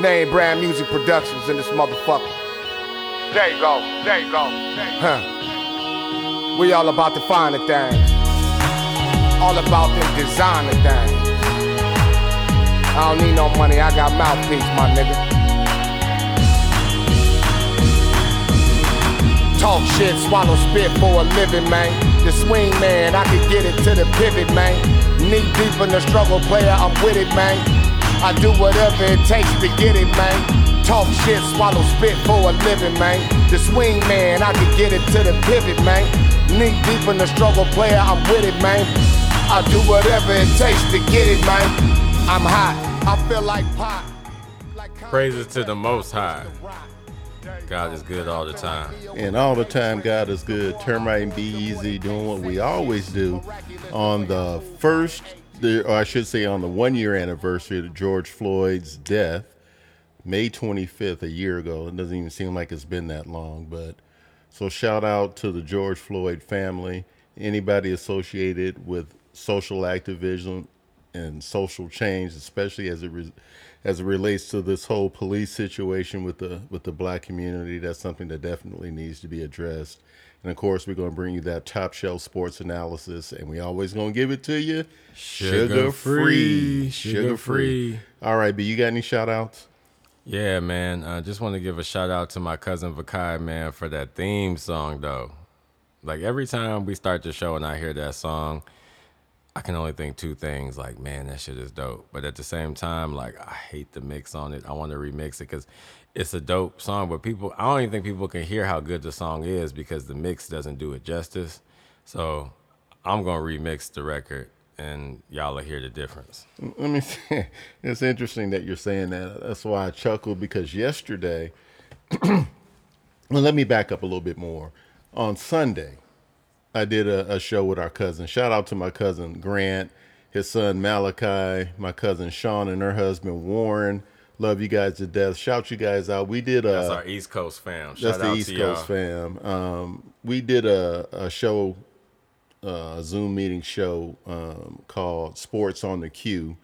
Name brand music productions in this motherfucker. There you go, there you go. Huh. We all about the finer things. All about them designer things. I don't need no money, I got mouthpiece, my nigga. Talk shit, swallow spit for a living, man. The swing man, I can get it to the pivot, man. Knee deep in the struggle, player, I'm with it, man. I do whatever it takes to get it, man. Talk shit, swallow spit for a living, man. The swing man, I can get it to the pivot, man. Knee deep in the struggle, player, I'm with it, man. I do whatever it takes to get it, man. I'm hot, I feel like pot. Like Praises to the Most High. God is good all the time. And all the time, God is good. Termite and Be Easy doing what we always do on the first, or I should say, on the one year anniversary of George Floyd's death, May 25th, a year ago. It doesn't even seem like it's been that long, but so shout out to the George Floyd family, anybody associated with social activism and social change, especially as it re- as it relates to this whole police situation with the with the black community. That's something that definitely needs to be addressed. And of course, we're going to bring you that top shelf sports analysis, and we always going to give it to you Sugar free, sugar free. All right, B, you got any shout outs? Yeah, man. I just want to give a shout out to my cousin Vakai, man, for that theme song, though. Like every time we start the show and I hear that song, I can only think two things. Like, man, that shit is dope. But at the same time, like, I hate the mix on it. I want to remix it because it's a dope song. But people, I don't even think people can hear how good the song is because the mix doesn't do it justice. So I'm gonna remix the record, and y'all will hear the difference. Let me say, it's interesting that you're saying that. That's why I chuckled because yesterday, well, let me back up a little bit more. On Sunday, I did a, a show with our cousin. Shout out to my cousin Grant, his son Malachi, my cousin Sean, and her husband Warren. Love you guys to death. Shout you guys out. We did a That's our East Coast fam. that's Shout the East Coast y'all. fam. Um, we did a, a show, uh, a Zoom meeting show um, called Sports on the Queue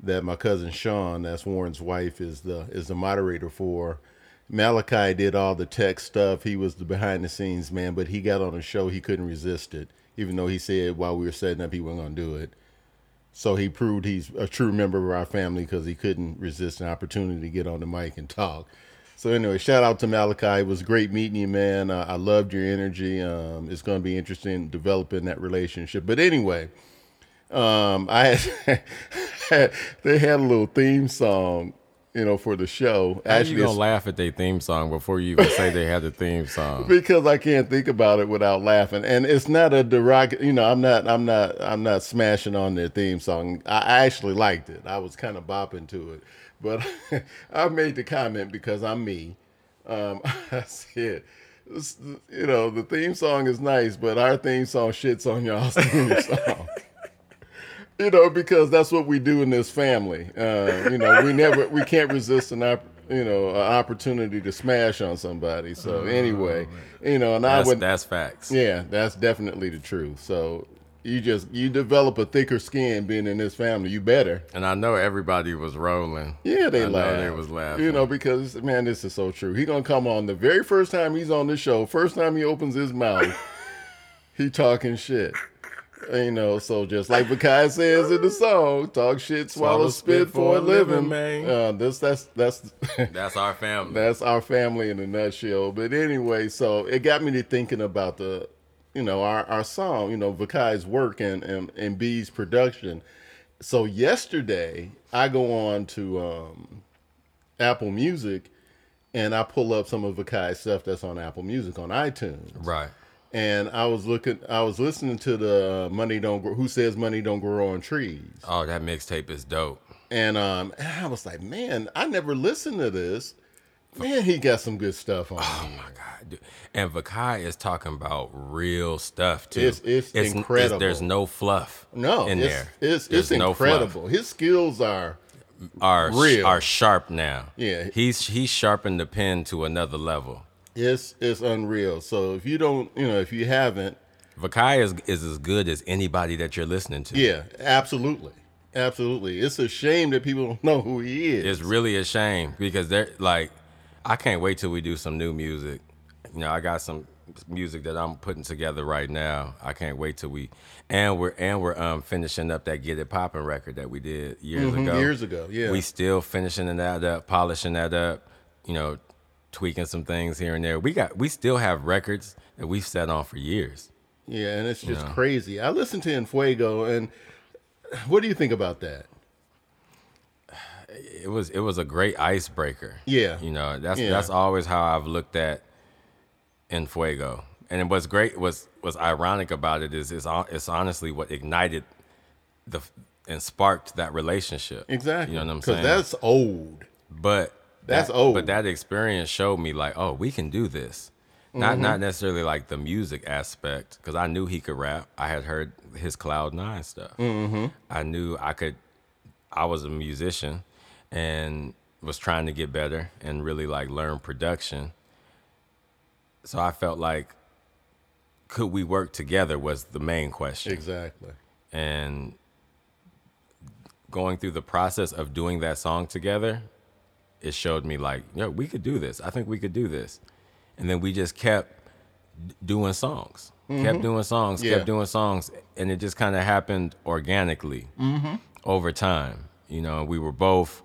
that my cousin Sean, that's Warren's wife, is the is the moderator for. Malachi did all the tech stuff. He was the behind the scenes man, but he got on the show. He couldn't resist it, even though he said while we were setting up he wasn't gonna do it. So he proved he's a true member of our family because he couldn't resist an opportunity to get on the mic and talk. So anyway, shout out to Malachi. It was great meeting you, man. Uh, I loved your energy. Um, it's going to be interesting developing that relationship. But anyway, um, I had, they had a little theme song, you know, for the show. How you Actually, gonna laugh at their theme song before you even say they had the theme song? because I can't think about it without laughing. And it's not a derog. You know, I'm not. I'm not. I'm not smashing on their theme song. I I actually liked it. I was kind of bopping to it, but I made the comment because I'm me. Um, I said, you know, the theme song is nice, but our theme song shits on y'all's theme song. You know, because that's what we do in this family. Uh, you know, we never, we can't resist an, op- you know, an opportunity to smash on somebody. So anyway, you know, and I That's, would, that's facts. yeah, that's definitely the truth. So you just you develop a thicker skin being in this family. You better. And I know everybody was rolling. Yeah, they I know they was laughing. You know, because man, this is so true. He gonna come on the very first time he's on the show. First time he opens his mouth, he talking shit. You know, so just like Vakai says in the song, "Talk shit, swallow, spit for a living." man. Uh, this that's that's That's our family. that's our family in a nutshell. But anyway, so it got me to thinking about the, you know, our, our song, you know, Vakai's work and, and, and B's production. So yesterday I go on to um, Apple Music and I pull up some of Vakai's stuff that's on Apple Music on iTunes. right. And I was looking, I was listening to the Money Don't Grow, Who Says Money Don't Grow on Trees. Oh, that mixtape is dope. And um, and I was like, man, I never listened to this. Man, he got some good stuff on. Oh here. my god. dude. And Vakai is talking about real stuff too. It's- it's incredible. there's no fluff. No, in it's, there. It's There's it's no incredible. His skills are Are Real. are sharp now. Yeah. He's he's sharpened the pen to another level. It's it's unreal. So if you don't, you know, if you haven't, Vakai is is as good as anybody that you're listening to. yeah, absolutely. Absolutely. It's a shame that people don't know who he is. It's really a shame because they're like, I can't wait till we do some new music. You know, I got some music that I'm putting together right now. I can't wait till we and we're and we're um finishing up that Get It Poppin' record that we did years Mhm, ago. years ago, yeah. We still finishing that up, polishing that up, you know, tweaking some things here and there. We got we still have records that we've sat on for years. yeah, and it's just Yeah. crazy. I listened to Enfuego, and what do you think about that? it was it was a great icebreaker. Yeah. you know that's Yeah. that's always how I've looked at Enfuego. And what's great was was ironic about it is is it's honestly what ignited the and sparked that relationship. Exactly. You know what I'm saying? Because that's old. but that's that- old. But that experience showed me like, oh, we can do this. Not Mhm. not necessarily like the music aspect because I knew he could rap. I had heard his Cloud Nine stuff. Mhm. I knew I could. I was a musician and was trying to get better and really like learn production. So I felt like could we work together was the main question. Exactly. And going through the process of doing that song together, it showed me like, yo, we could do this. I think we could do this. And then we just kept doing songs, kept Mhm. doing songs, Yeah. kept doing songs, and it just kind of happened organically Mhm. over time. You know, we were both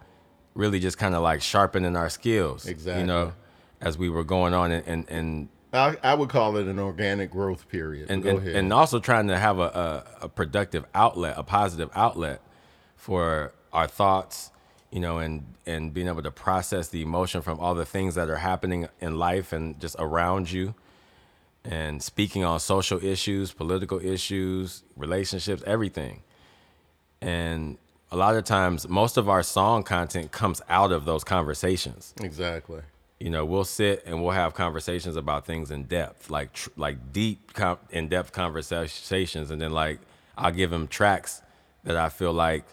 really just kind of like sharpening our skills. Exactly. You know, as we were going on and and, and I, I would call it an organic growth period. and, Go and, ahead. and also trying to have a, a, a productive outlet, a positive outlet for our thoughts, you know, and and being able to process the emotion from all the things that are happening in life and just around you, and speaking on social issues, political issues, relationships, everything. And a lot of times, most of our song content comes out of those conversations exactly. you know we'll sit and we'll have conversations about things in depth like tr- like deep com- in-depth conversations and then like i'll give him tracks that i feel like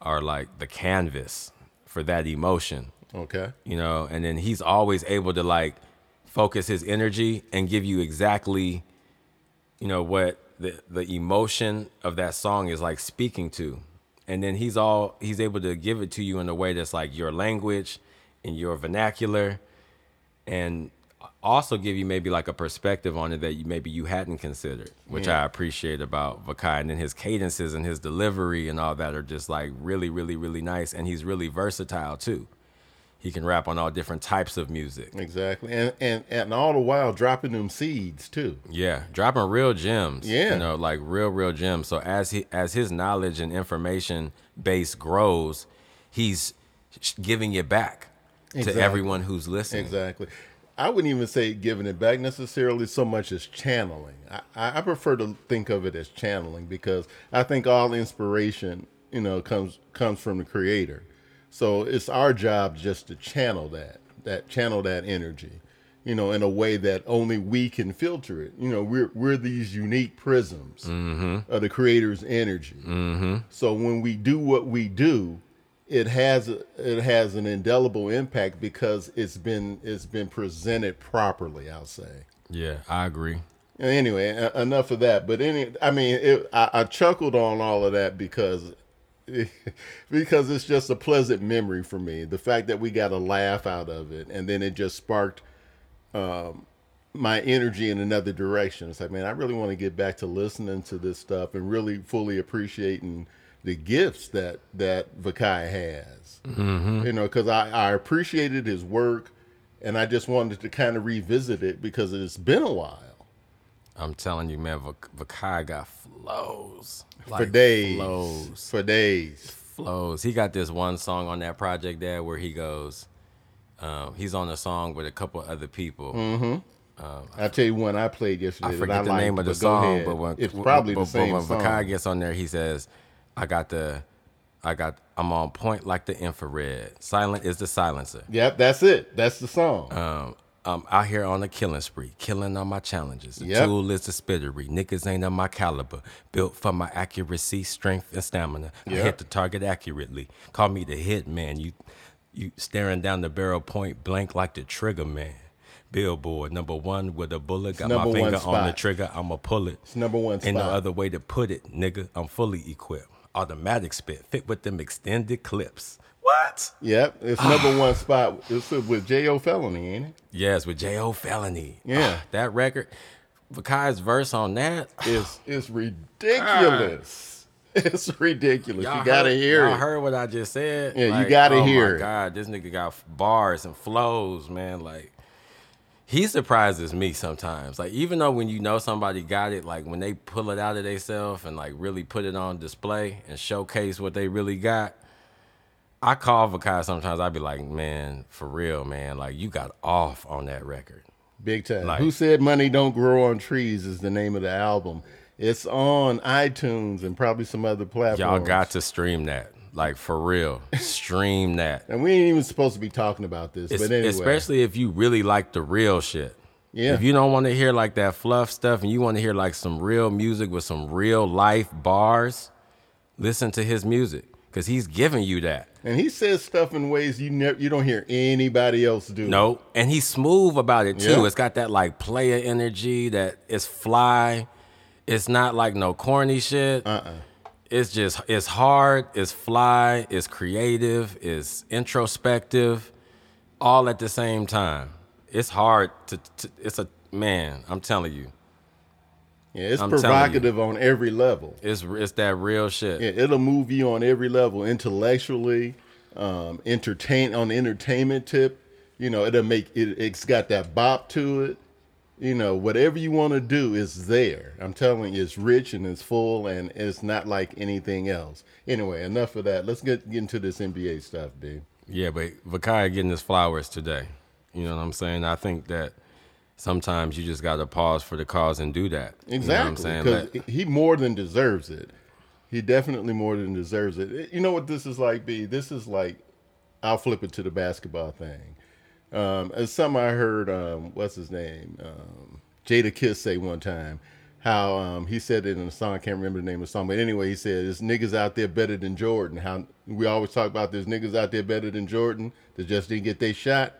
are like the canvas for that emotion. Okay. you know and then he's always able to like focus his energy and give you exactly you know what the the emotion of that song is like speaking to. And then he's all he's able to give it to you in a way that's like your language and your vernacular. And also give you maybe like a perspective on it that you maybe you hadn't considered which Yeah. i appreciate about Vakai. and then his cadences and his delivery and all that are just like really really really nice and he's really versatile too he can rap on all different types of music Exactly. And, and and all the while dropping them seeds too. Yeah, dropping real gems. Yeah. you know, like real, real gems. So as he as his knowledge and information base grows, he's giving it back Exactly. to everyone who's listening. Exactly. I wouldn't even say giving it back necessarily so much as channeling. I, I prefer to think of it as channeling because I think all inspiration, you know, comes comes from the creator. So it's our job just to channel that, that channel that energy, you know, in a way that only we can filter it. You know, we're we're these unique prisms of the creator's energy. Mm-hmm. So when we do what we do, it has it has an indelible impact because it's been it's been presented properly. I'll say. Yeah, I agree. Anyway, enough of that. But any, I mean, it, I, I chuckled on all of that because because it's just a pleasant memory for me. The fact that we got a laugh out of it, and then it just sparked um, my energy in another direction. It's like, man, I really want to get back to listening to this stuff and really fully appreciating the gifts that that Vakai has. Mhm. You know, because I, I appreciated his work, and I just wanted to kind of revisit it because it's been a while. I'm telling you, man, Vakai got flows For days. Flows For days. Flows. He got this one song on that project there where he goes. Um, he's on a song with a couple other people. Mm-hmm. Um, I tell you one I played yesterday. I forget the liked, name of the song, ahead. but when it's probably but, the same but when song. Vakai gets on there, he says, "I got the, I got, I'm on point like the infrared. Silent is the silencer. Yep, that's it. That's the song. Um, I'm out here on a killing spree, killing all my challenges. The Yep. tool is the spittery. Niggas ain't on my caliber. Built for my accuracy, strength, and stamina. I hit the target accurately. Call me the hit man. You, you staring down the barrel point blank like the trigger man. Billboard number one with a bullet. Got my finger on the trigger. I'ma pull it. It's number one Ain't no spot. other way to put it, nigga. I'm fully equipped. Automatic spit fit with them extended clips. What? Yep, it's number one spot. It's with J.O. Felony, ain't it? Yes, with J.O. Felony. Yeah. Ah, that record, Vakai's verse on that is It's it's ridiculous. It's ridiculous. Y'all you gotta heard, hear y'all it. heard what I just said? Yeah, you gotta hear oh hear my it. God, this nigga got bars and flows, man. Like, he surprises me sometimes. Like, even though when you know somebody got it, like when they pull it out of themselves and like really put it on display and showcase what they really got, I call Vakai sometimes. I'd be like, man, for real, man. Like, you got off on that record. Big time. Like- Who said money don't grow on trees is the name of the album. It's on iTunes and probably some other platforms. Y'all got to stream that. Like, for real. Stream that. And we ain't even supposed to be talking about this, Es- but anyway. Especially if you really like the real shit. Yeah. If you don't want to hear like that fluff stuff and you want to hear like some real music with some real life bars, listen to his music because he's giving you that. and he says stuff in ways you never you don't hear anybody else do. No, and he's smooth about it too. Yeah. It's got that like player energy that it's fly. It's not like no corny shit. Uh-uh. It's just it's hard, it's fly, it's creative, it's introspective, all at the same time. It's hard to, to it's a man, I'm telling you. Yeah, it's I'm you. provocative on every level. It's it's that real shit. Yeah, it'll move you on every level, intellectually, um, entertain on the entertainment tip. You know, it'll make it. It's got that bop to it. You know, whatever you want to do is there. I'm telling you, it's rich and it's full, and it's not like anything else. Anyway, enough of that. Let's get, get into this NBA stuff, dude. Yeah, but Vakai getting his flowers today. You know what I'm saying? I think that sometimes you just got to pause for the cause and do that. You know I'm Exactly, saying? because Let- he more than deserves it. He definitely more than deserves it. You know what this is like, B? This is like, I'll flip it to the basketball thing. Um, it's something I heard. Um, what's his name? Um, Jadakiss say one time. How um, he said it in a song. I can't remember the name of the song, but anyway, he said, "There's niggas out there better than Jordan." How we always talk about there's niggas out there better than Jordan that just didn't get their shot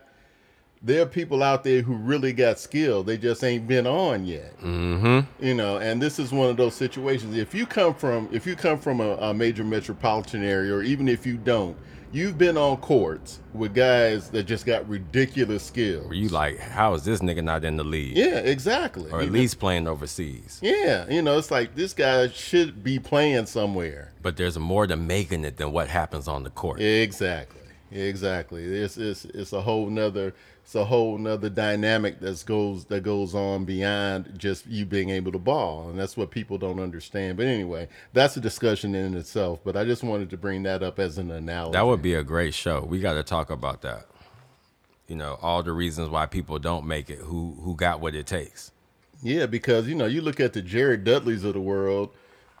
there are people out there who really got skill. They just ain't been on yet. Mm-hmm. You know, and this is one of those situations. If you come from if you come from a, a major metropolitan area, or even if you don't, you've been on courts with guys that just got ridiculous skills. Were you like, how is this nigga not in the league? Yeah, exactly. Or at You- least playing overseas. yeah, you know, it's like this guy should be playing somewhere. But there's more to making it than what happens on the court. Exactly. Exactly. It's it's it's a whole nother it's a whole nother dynamic that goes that goes on beyond just you being able to ball. And that's what people don't understand. But anyway, that's a discussion in itself. But I just wanted to bring that up as an analogy. That would be a great show. We got to talk about that. You know, all the reasons why people don't make it, who who got what it takes. Yeah, because you know, you look at the Jared Dudleys of the world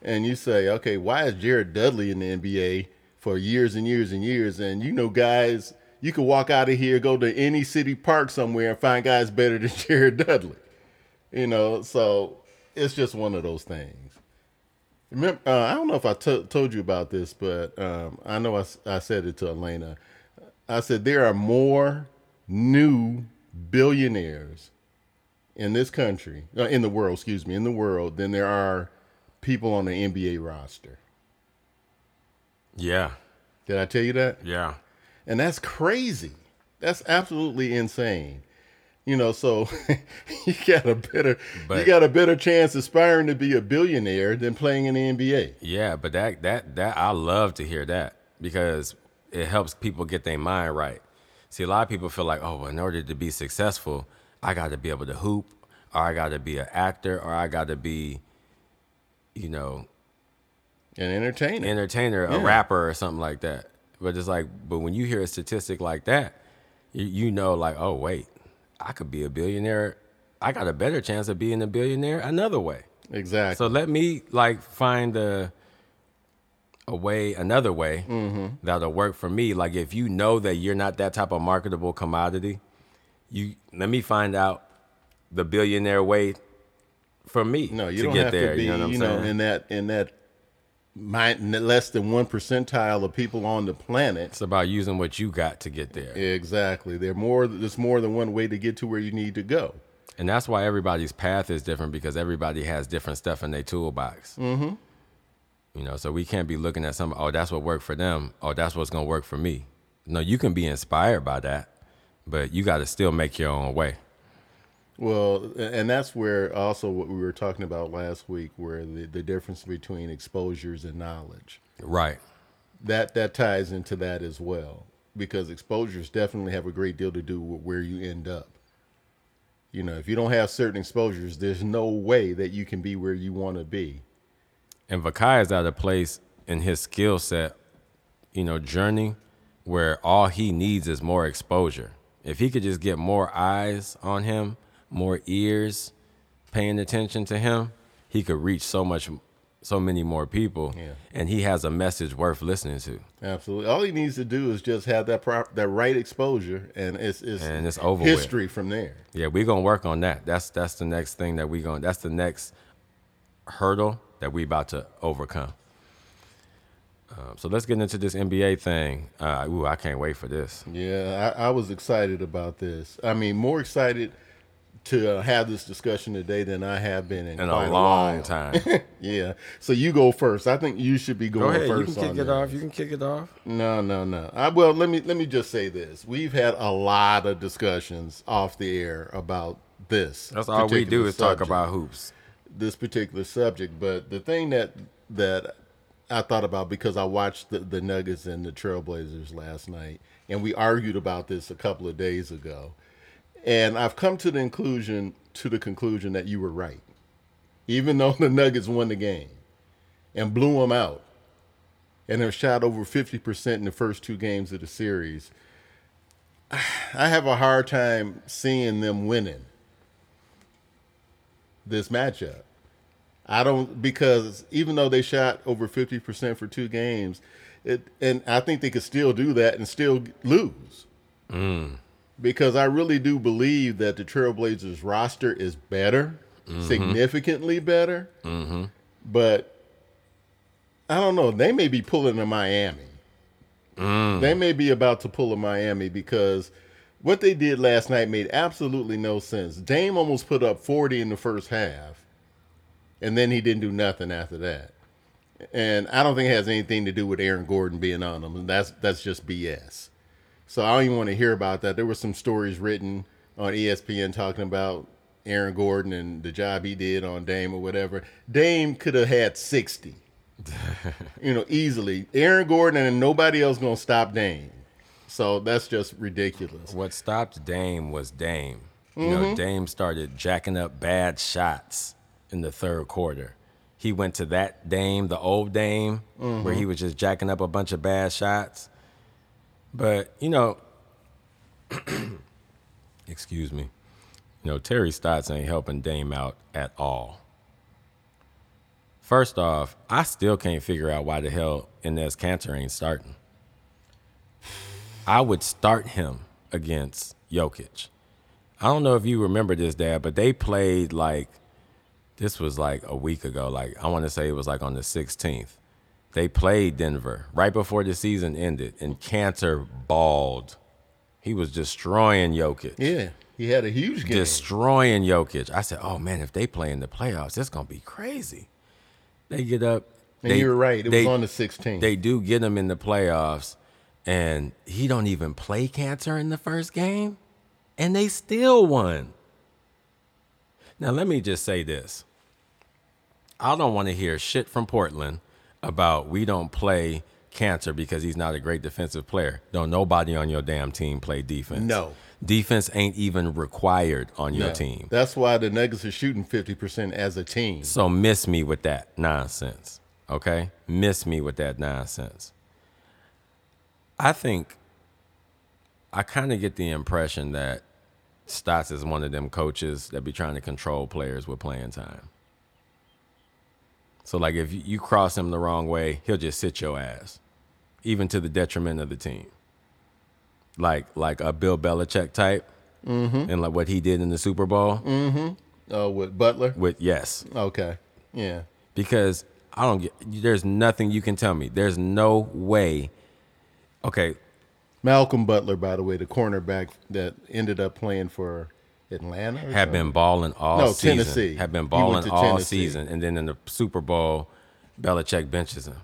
and you say, okay, why is Jared Dudley in the NBA for years and years and years? And you know, guys, you could walk out of here, go to any city park somewhere and find guys better than Jared Dudley. You know, so it's just one of those things. Remember, uh, I don't know if I told you about this, but um, I know I said it to Elena. I said there are more new billionaires in this country, uh, in the world, excuse me, in the world, than there are people on the NBA roster. Yeah, Did I tell you that? yeah. And that's crazy. That's absolutely insane. You know, so you got a better you got a better chance aspiring to be a billionaire than playing in the NBA. Yeah, but that that that I love to hear that because it helps people get their mind right. See, a lot of people feel like, oh, well, in order to be successful, I got to be able to hoop, or I got to be an actor, or I got to be, you know, And entertaining. entertainer, a rapper, or something like that. But it's like, but when you hear a statistic like that, you, you know, like, oh wait, I could be a billionaire. I got a better chance of being a billionaire another way. exactly. So let me like find a a way, another way mm-hmm. that'll work for me. Like if you know that you're not that type of marketable commodity, you let me find out the billionaire way for me no, you to don't get have there. to be, you know what I'm you know, saying? in that in that mi- less than one percentile of people on the planet. it's about using what you got to get there. Exactly. There more. There's more than one way to get to where you need to go. And that's why everybody's path is different because everybody has different stuff in their toolbox. Mm-hmm. You know, so we can't be looking at some. Oh, that's what worked for them. Oh, that's what's gonna work for me. No, you can be inspired by that, but you got to still make your own way. Well, and that's where also what we were talking about last week, where the, the difference between exposures and knowledge. Right. That that ties into that as well, because exposures definitely have a great deal to do with where you end up. You know, if you don't have certain exposures, there's no way that you can be where you want to be. And Vakai is at a place in his skill set, you know, journey where all he needs is more exposure. If he could just get more eyes on him, more ears paying attention to him, he could reach so much so many more people Yeah. and he has a message worth listening to. Absolutely. All he needs to do is just have that prop, that right exposure, and it's it's, And it's over with. history from there. Yeah, we're gonna work on that. That's that's the next thing that we gonna that's the next hurdle that we about to overcome. Um, so let's get into this NBA thing. Uh, ooh, I can't wait for this. Yeah, I, I was excited about this. I mean, more excited to uh, have this discussion today than I have been in, In quite a long while. time. Yeah. So you go first. I think you should be Go going first. you first. can kick on it this. off. You can kick it off. No, no, no. I, well, let me let me just say this: we've had a lot of discussions off the air about this. That's all we do is talk about hoops. this particular subject. But the thing that that I thought about because I watched the, the Nuggets and the Trailblazers last night, and we argued about this a couple of days ago, and I've come to the conclusion to the conclusion that you were right, even though the Nuggets won the game and blew them out, and have shot over fifty percent in the first two games of the series. I have a hard time seeing them winning this matchup. I don't because even though they shot over fifty percent for two games, it and I think they could still do that and still lose. Mm. Because I really do believe that the Trailblazers roster is better, mm-hmm. significantly better. Mm-hmm. But I don't know. They may be pulling a Miami. Mm. They may be about to pull a Miami because what they did last night made absolutely no sense. Dame almost put up 40 in the first half, and then he didn't do nothing after that. And I don't think it has anything to do with Aaron Gordon being on them. That's that's just BS. So I don't even want to hear about that. There were some stories written on ESPN talking about Aaron Gordon and the job he did on Dame or whatever. Dame could have had 60 you know, easily. Aaron Gordon and nobody else gonna stop Dame. So that's just ridiculous. What stopped Dame was Dame. You Mm-hmm. know, Dame started jacking up bad shots in the third quarter. He went to that Dame, the old Dame, where he was just jacking up a bunch of bad shots. But, you know, excuse me, you know, Terry Stotts ain't helping Dame out at all. First off, I still can't figure out why the hell Enes Kanter ain't starting. I would start him against Jokic. I don't know if you remember this, Dad, but they played like this was like a week ago. Like I want to say it was like on the 16th. They played Denver right before the season ended, and Kanter balled. He was destroying Jokic Yeah, he had a huge game. destroying Jokic. I said, "Oh man, if they play in the playoffs, it's gonna be crazy." They get up. and they- you were right. It they- was on the 16th. They do get him in the playoffs, and he don't even play Kanter in the first game, and they still won. Now let me just say this: I don't want to hear shit from Portland about we don't play Kanter because he's not a great defensive player. Don't nobody on your damn team play defense. No. Defense ain't even required on your No. team. That's why the Nuggets are shooting 50% as a team. So miss me with that nonsense. Okay? Miss me with that nonsense. I think I kind of get the impression that Stotts is one of them coaches that be trying to control players with playing time. So like if you- you cross him the wrong way, he'll just sit your ass, even to the detriment of the team. Like like a Bill Belichick type, and like what he did in the Super Bowl Mm-hmm. Oh, with Butler? with yes, Okay. Yeah. because I don't get. There's nothing you can tell me. There's no way. Okay, Malcolm Butler, by the way, the cornerback that ended up playing for Atlanta. had been balling all No, season. Tennessee. Had been balling all Tennessee. season, and then in the Super Bowl, Belichick benches him.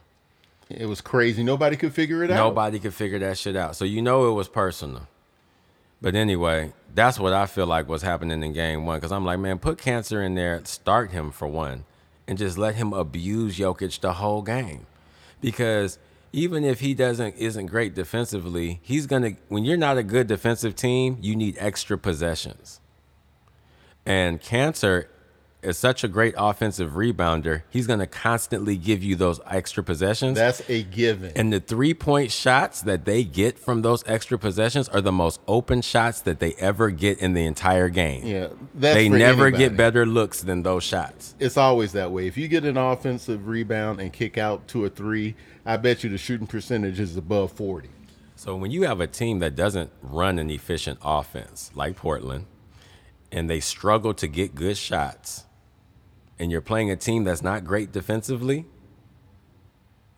It was crazy. Nobody could figure it out. Nobody could figure that shit out. So you know it was personal. But anyway, that's what I feel like was happening in game one. Because I'm like, man, put Kanter in there, start him for one, and just let him abuse Jokic the whole game. Because even if he doesn't isn't great defensively, he's gonna when you're not a good defensive team, you need extra possessions. And Kanter is such a great offensive rebounder, he's going to constantly give you those extra possessions. That's a given. and the three point shots that they get from those extra possessions are the most open shots that they ever get in the entire game. yeah, that's they never anybody. get better looks than those shots. It's always that way. If you get an offensive rebound and kick out two or three, I bet you the shooting percentage is above forty. So when you have a team that doesn't run an efficient offense like Portland, and they struggle to get good shots, and you're playing a team that's not great defensively,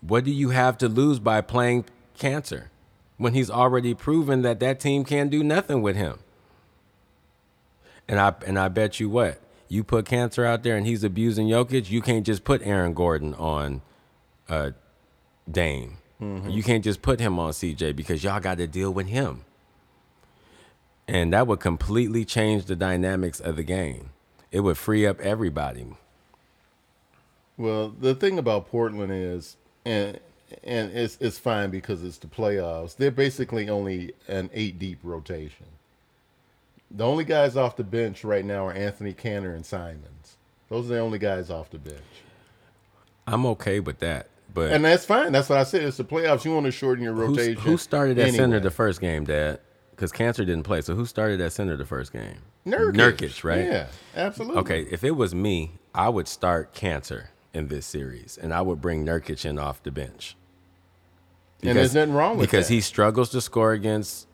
what do you have to lose by playing Kanter when he's already proven that that team can't do nothing with him? And I and I bet you what you put Kanter out there and he's abusing Jokic, you can't just put Aaron Gordon on uh, Dame. You can't just put him on CJ because y'all got to deal with him. And that would completely change the dynamics of the game. It would free up everybody. Well, the thing about Portland is, and and it's it's fine because it's the playoffs. They're basically only an eight deep rotation. The only guys off the bench right now are Anthony Kanter and Simons. Those are the only guys off the bench, I'm okay with that. But and that's fine. That's what I said. It's the playoffs. You want to shorten your rotation. who started at center the first game, Dad? Because Kanter didn't play. So who started at center the first game? Nurkic. Nurkic, right? Yeah, absolutely. Okay, if it was me, I would start Kanter in this series, and I would bring Nurkic in off the bench. And there's nothing wrong with because that. he struggles to score against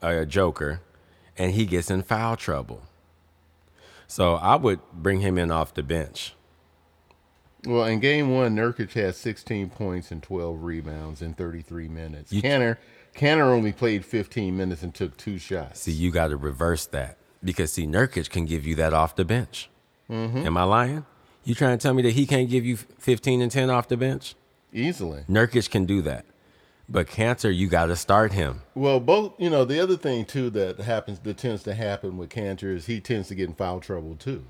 a Joker, and he gets in foul trouble. So I would bring him in off the bench. Well, in game one, Nurkic had 16 points and 12 rebounds in 33 minutes. You- Kanter Kanter only played 15 minutes and took two shots. See, you got to reverse that because see, Nurkic can give you that off the bench. Mm-hmm. Am I lying? You trying to tell me that he can't give you 15 and 10 off the bench? Easily. Nurkic can do that, but Kanter, you got to start him. Well, both, you know, the other thing too that happens, that tends to happen with Kanter is he tends to get in foul trouble too.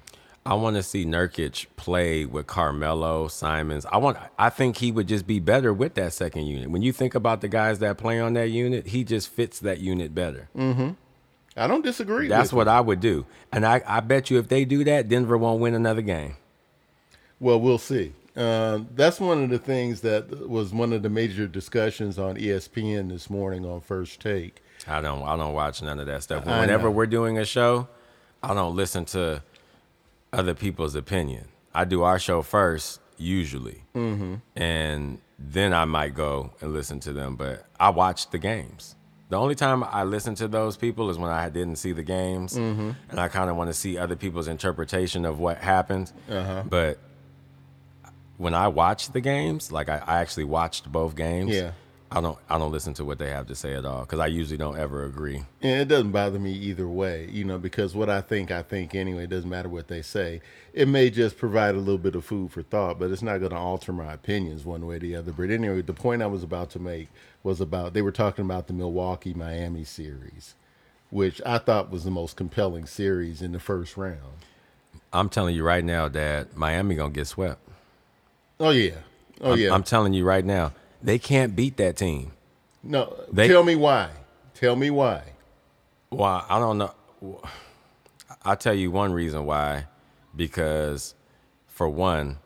I want to see Nurkic play with Carmelo, Simons. I want. I think he would just be better with that second unit. When you think about the guys that play on that unit, he just fits that unit better. Mm-hmm. I don't disagree. That's what I would do. And I, I bet you if they do that, Denver won't win another game. Well, we'll see. Uh, that's one of the things that was one of the major discussions on ESPN this morning on First Take. I don't. I don't watch none of that stuff. Whenever we're doing a show, I don't listen to other people's opinion. I do our show first, usually, mm-hmm. and then I might go and listen to them. But I watch the games. The only time I listen to those people is when I didn't see the games, Mm-hmm. and I kind of want to see other people's interpretation of what happened. Uh-huh. But when I watch the games, like I, I actually watched both games. Yeah. I don't. I don't listen to what they have to say at all because I usually don't ever agree. And it doesn't bother me either way, you know, because what I think, I think anyway. It doesn't matter what they say. It may just provide a little bit of food for thought, but it's not going to alter my opinions one way or the other. But anyway, the point I was about to make was about they were talking about the Milwaukee Miami series, which I thought was the most compelling series in the first round. I'm telling you right now, Dad, Miami gonna get swept. Oh yeah, oh I'm, yeah. I'm telling you right now, they can't beat that team. no, They- tell me why. Tell me why. Why I don't know. I'll tell you one reason why. Because, for one,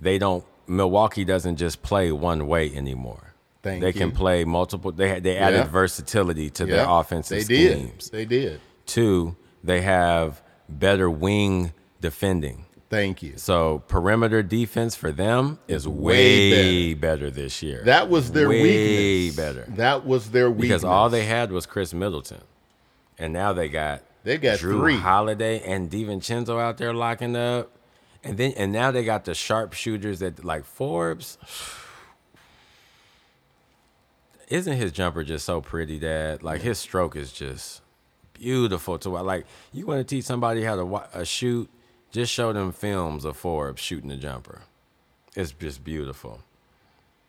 they don't. Milwaukee doesn't just play one way anymore. Thank they you. can play multiple. They they added Yeah. versatility to their offensive they did. schemes. They did. Two, they have better wing defending. Thank you. So perimeter defense for them is Way way, better. this year. That was their way weakness. better That was their weakness. because all they had was Khris Middleton, and now they got They got Drew three. Holiday and DiVincenzo out there locking up, and then and now they got the sharpshooters that like Forbes. Isn't his jumper just so pretty, Dad? Like his stroke is just beautiful to watch. Like you want to teach somebody how to wa- uh, shoot, just show them films of Forbes shooting the jumper. it's just beautiful.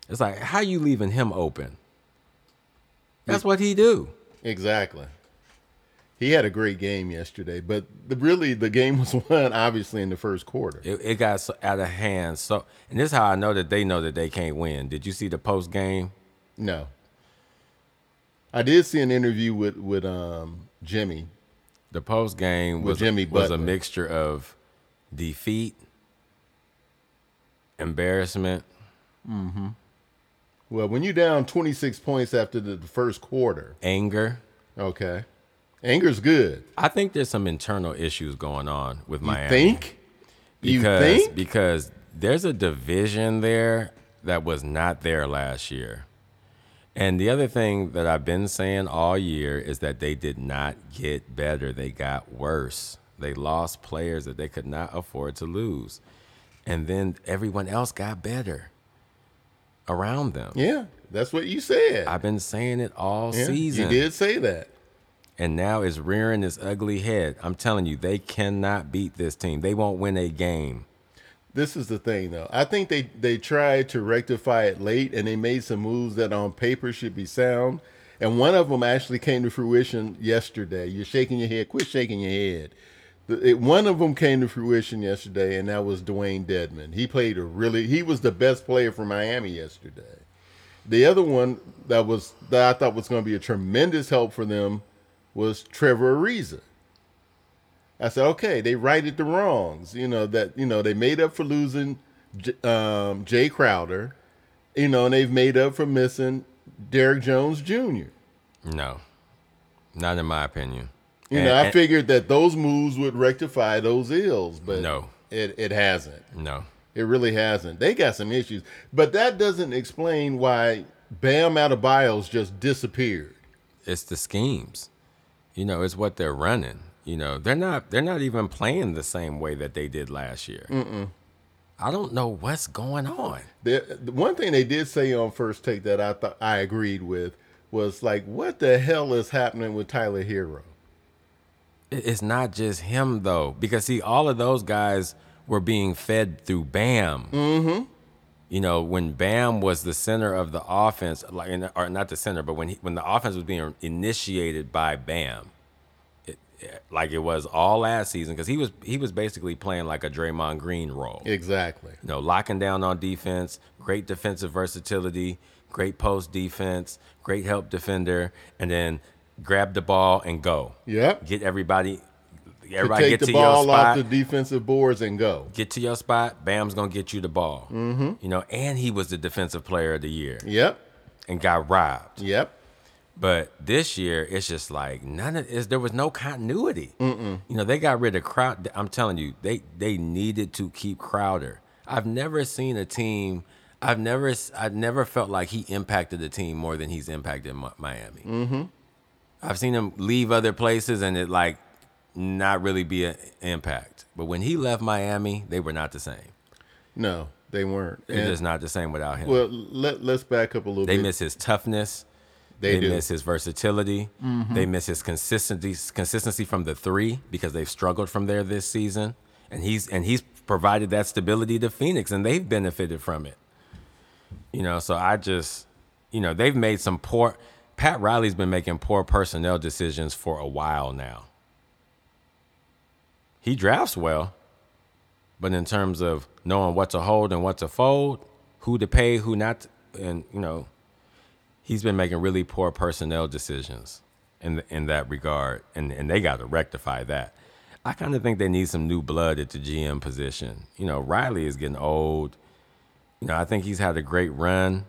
It's like how you leaving him open. That's what he do. Exactly. He had a great game yesterday, but the, really the game was won obviously in the first quarter. It, it got so out of hand. So, and this is how I know that they know that they can't win. Did you see the post game? No. I did see an interview with with um, Jimmy. The post game With was Jimmy was a mixture of defeat, embarrassment. Hmm. Well, when you're down 26 points after the, the first quarter, anger. okay. Anger's good. I think there's some internal issues going on with You Miami. think? You because think? because there's a division there that was not there last year. And the other thing that I've been saying all year is that they did not get better. They got worse. They lost players that they could not afford to lose. And then everyone else got better around them. Yeah, that's what you said. I've been saying it all Yeah, season. You did say that. and now it's rearing its ugly head. I'm telling you, they cannot beat this team. They won't win a game. This is the thing, though. I think they they tried to rectify it late, and they made some moves that on paper should be sound. And one of them actually came to fruition yesterday. You're shaking your head. Quit shaking your head. It, one of them came to fruition yesterday, and that was Dewayne Dedmon. He played a really. He was the best player for Miami yesterday. The other one that was that I thought was going to be a tremendous help for them was Trevor Ariza. I said, okay, they righted the wrongs. You know that you know they made up for losing um, Jae Crowder. You know, and they've made up for missing Derrick Jones Jr. No, not in my opinion. You And- know, I and- figured that those moves would rectify those ills, but No. it it hasn't. no. It really hasn't. They got some issues, but that doesn't explain why Bam Adebayo's just disappeared. It's the schemes. You know, it's what they're running. You know, they're not they're not even playing the same way that they did last year. I don't know what's going on. The, the one thing they did say on first take that I thought I agreed with was like, what the hell is happening with Tyler Herro? It- It's not just him though, because see, all of those guys were being fed through Bam. Mm-hmm. You know, when Bam was the center of the offense, like, or not the center, but when he, when the offense was being initiated by Bam, it, it- like it was all last season, because he was he was basically playing like a Draymond Green role. Exactly. you know, locking down on defense, great defensive versatility, great post defense, great help defender, and then grab the ball and go. Yep. Get everybody, To everybody take get the to your ball off the defensive boards and go. get to your spot. Bam's gonna get you the ball. Mm-hmm. You know, and he was the defensive player of the year Yep. and got robbed. Yep. But this year, it's just like none of is there was no continuity. You know, they got rid of Crowd. I'm telling you, they they needed to keep Crowder. I've never seen a team. I've never I've never felt like he impacted the team more than he's impacted Miami. Mm-hmm. I've seen him leave other places and it like not really be an impact. But when he left Miami, they were not the same. No, they weren't. They're And- just not the same without him. well, let let's back up a little They bit. They miss his toughness. They They, do. Mm-hmm. miss his versatility. They miss his consistency consistency from the three because they've struggled from there this season. And he's and he's provided that stability to Phoenix and they've benefited from it. You know, so I just you know, they've made some poor Pat Riley's been making poor personnel decisions for a while now. He drafts well, but in terms of knowing what to hold and what to fold, who to pay, who not, to- and you know, he's been making really poor personnel decisions in in that regard, and and they got to rectify that. I kind of think they need some new blood at the GM position. You know, Riley is getting old. You know, I think he's had a great run.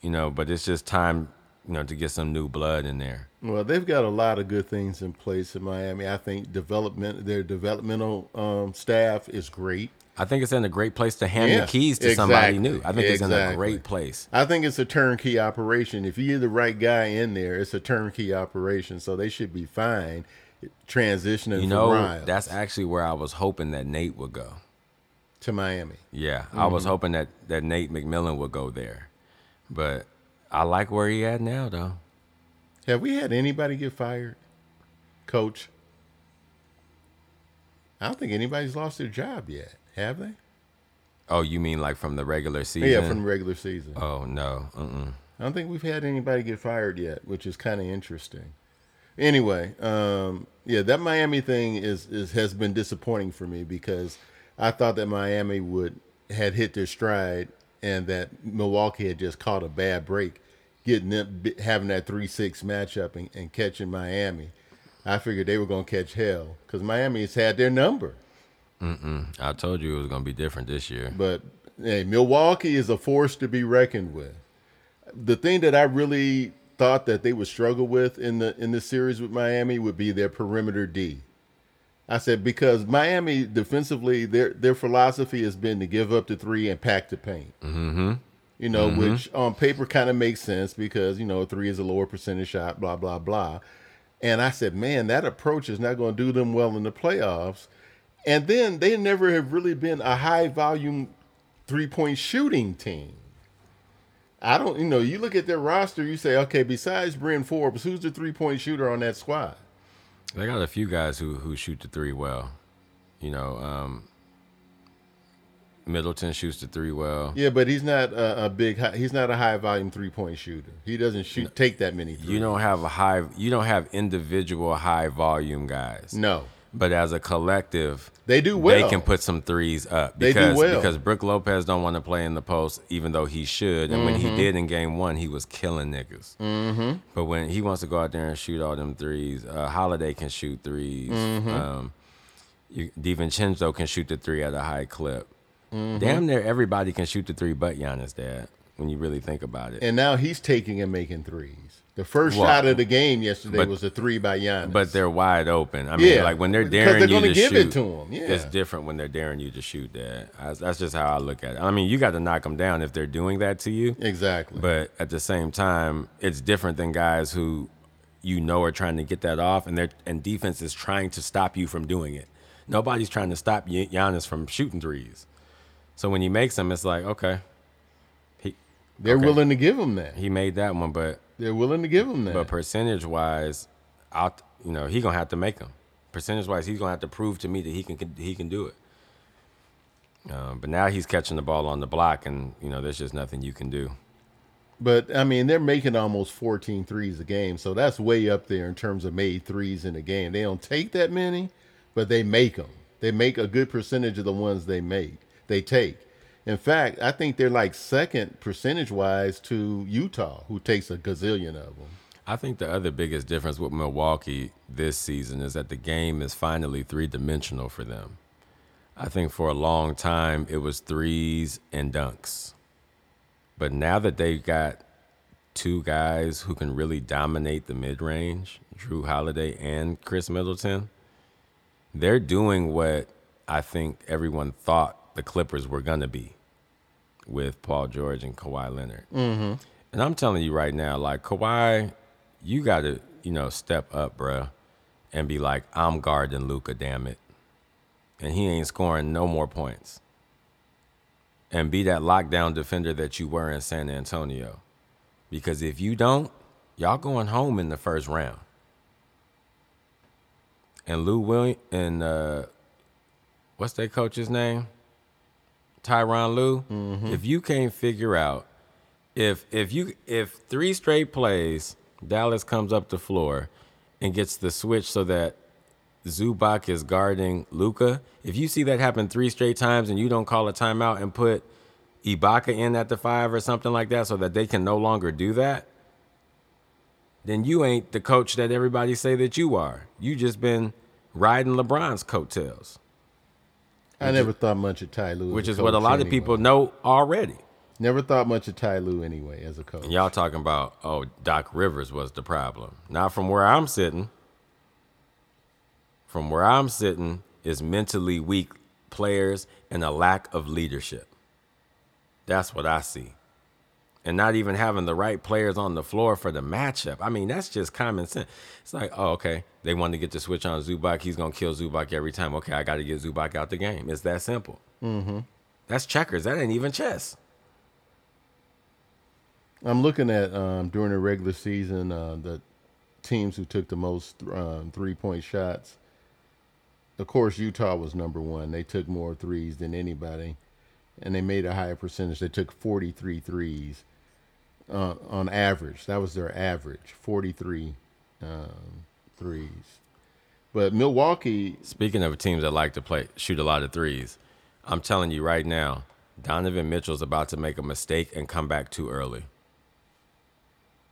You know, but it's just time, you know, to get some new blood in there. Well, they've got a lot of good things in place in Miami. I think development, their developmental um, staff is great. I think it's in a great place to hand Yeah, the keys to somebody new. I think it's in a great place. I think it's a turnkey operation. If you're the right guy in there, it's a turnkey operation. So they should be fine transitioning You know, that's actually where I was hoping that Nate would go. to Miami. Yeah, I was hoping that that Nate McMillan would go there, but I like where he at now though. Have we had anybody get fired, Coach? I don't think anybody's lost their job yet, have they? Oh, you mean like from the regular season? Yeah, from the regular season. Oh no. Mm-mm. I don't think we've had anybody get fired yet, which is kind of interesting. Anyway, um, yeah, that Miami thing is, is has been disappointing for me because I thought that Miami would had hit their stride and that Milwaukee had just caught a bad break, getting them having that three six matchup and, and catching Miami. I figured they were going to catch hell because Miami has had their number. Mm-mm. I told you it was going to be different this year. But hey, Milwaukee is a force to be reckoned with. The thing that I really thought that they would struggle with in the in the series with Miami would be their perimeter D. I said because Miami defensively, their their philosophy has been to give up the three and pack the paint. Mm-hmm. You know, mm-hmm. which on paper kind of makes sense because you know three is a lower percentage shot, blah blah blah. And I said, man, that approach is not going to do them well in the playoffs. And then they never have really been a high volume three point shooting team. I don't, you know, you look at their roster, you say, okay, besides Bryn Forbes, who's the three point shooter on that squad? They got a few guys who who shoot the three well. You know, um, Middleton shoots the three well. Yeah, but he's not a, a big. He's not a high volume three point shooter. He doesn't shoot no, take that many. Threes. You don't have a high. You don't have individual high volume guys. No. But as a collective, they do well. They can put some threes up because they do well. because Brook Lopez don't want to play in the post, even though he should. And mm-hmm. when he mm-hmm. did in game one, he was killing niggas. Mm-hmm. But when he wants to go out there and shoot all them threes, uh, Holiday can shoot 3s mm-hmm. um, you, DiVincenzo can shoot the three at a high clip. Mm-hmm. Damn near everybody can shoot the three, but Giannis, Dad. When you really think about it, and now he's taking and making threes. The first well, shot of the game yesterday but, was a three by Giannis. But they're wide open. I mean, yeah, like when they're daring they're you to give shoot, it to them. Yeah. it's different when they're daring you to shoot that. That's just how I look at it. I mean, you got to knock them down if they're doing that to you. Exactly. But at the same time, it's different than guys who you know are trying to get that off, and they're and defense is trying to stop you from doing it. Nobody's trying to stop Giannis from shooting threes. So when he makes them, it's like okay. He, they're okay. willing to give him that. He made that one, but they're willing to give him that. But percentage wise, out you know he gonna have to make them. Percentage wise, he's gonna have to prove to me that he can he can do it. Um, but now he's catching the ball on the block, and you know there's just nothing you can do. But I mean, they're making almost 14 threes a game, so that's way up there in terms of made threes in a game. They don't take that many, but they make them. They make a good percentage of the ones they make. They take. In fact, I think they're like second percentage wise to Utah, who takes a gazillion of them. I think the other biggest difference with Milwaukee this season is that the game is finally three dimensional for them. I think for a long time it was threes and dunks. But now that they've got two guys who can really dominate the mid range, Jrue Holiday and Khris Middleton, they're doing what I think everyone thought the Clippers were going to be with Paul George and Kawhi Leonard. Mm-hmm. And I'm telling you right now, like Kawhi, you got to you know step up, bruh, and be like, I'm guarding Luka, damn it, and he ain't scoring no more points. And be that lockdown defender that you were in San Antonio, because if you don't, y'all going home in the first round. And Lou Williams and uh, what's that coach's name? Tyronn Lue, mm-hmm. if you can't figure out if if you if three straight plays Dallas comes up the floor and gets the switch so that Zubac is guarding Luka, if you see that happen three straight times and you don't call a timeout and put Ibaka in at the five or something like that so that they can no longer do that, then you ain't the coach that everybody say that you are. You just been riding LeBron's coattails. I never thought much of Ty Lue, which is what a lot anyway. of people know already. Never thought much of Ty Lue anyway as a coach. And y'all talking about oh Doc Rivers was the problem. Now from where I'm sitting, from where I'm sitting is mentally weak players and a lack of leadership. That's what I see and not even having the right players on the floor for the matchup. I mean, that's just common sense. It's like, oh, okay, they want to get the switch on Zubac. He's gonna kill Zubac every time. Okay, I got to get Zubac out the game. It's that simple. Mm-hmm. That's checkers. That ain't even chess. I'm looking at um, during the regular season uh, the teams who took the most um, three point shots. Of course, Utah was number one. They took more threes than anybody. and they made a higher percentage. They took 43 threes uh, on average. That was their average, 43 um, threes. But Milwaukee, Speaking of teams that like to play shoot a lot of threes, I'm telling you right now, Donovan Mitchell's about to make a mistake and come back too early.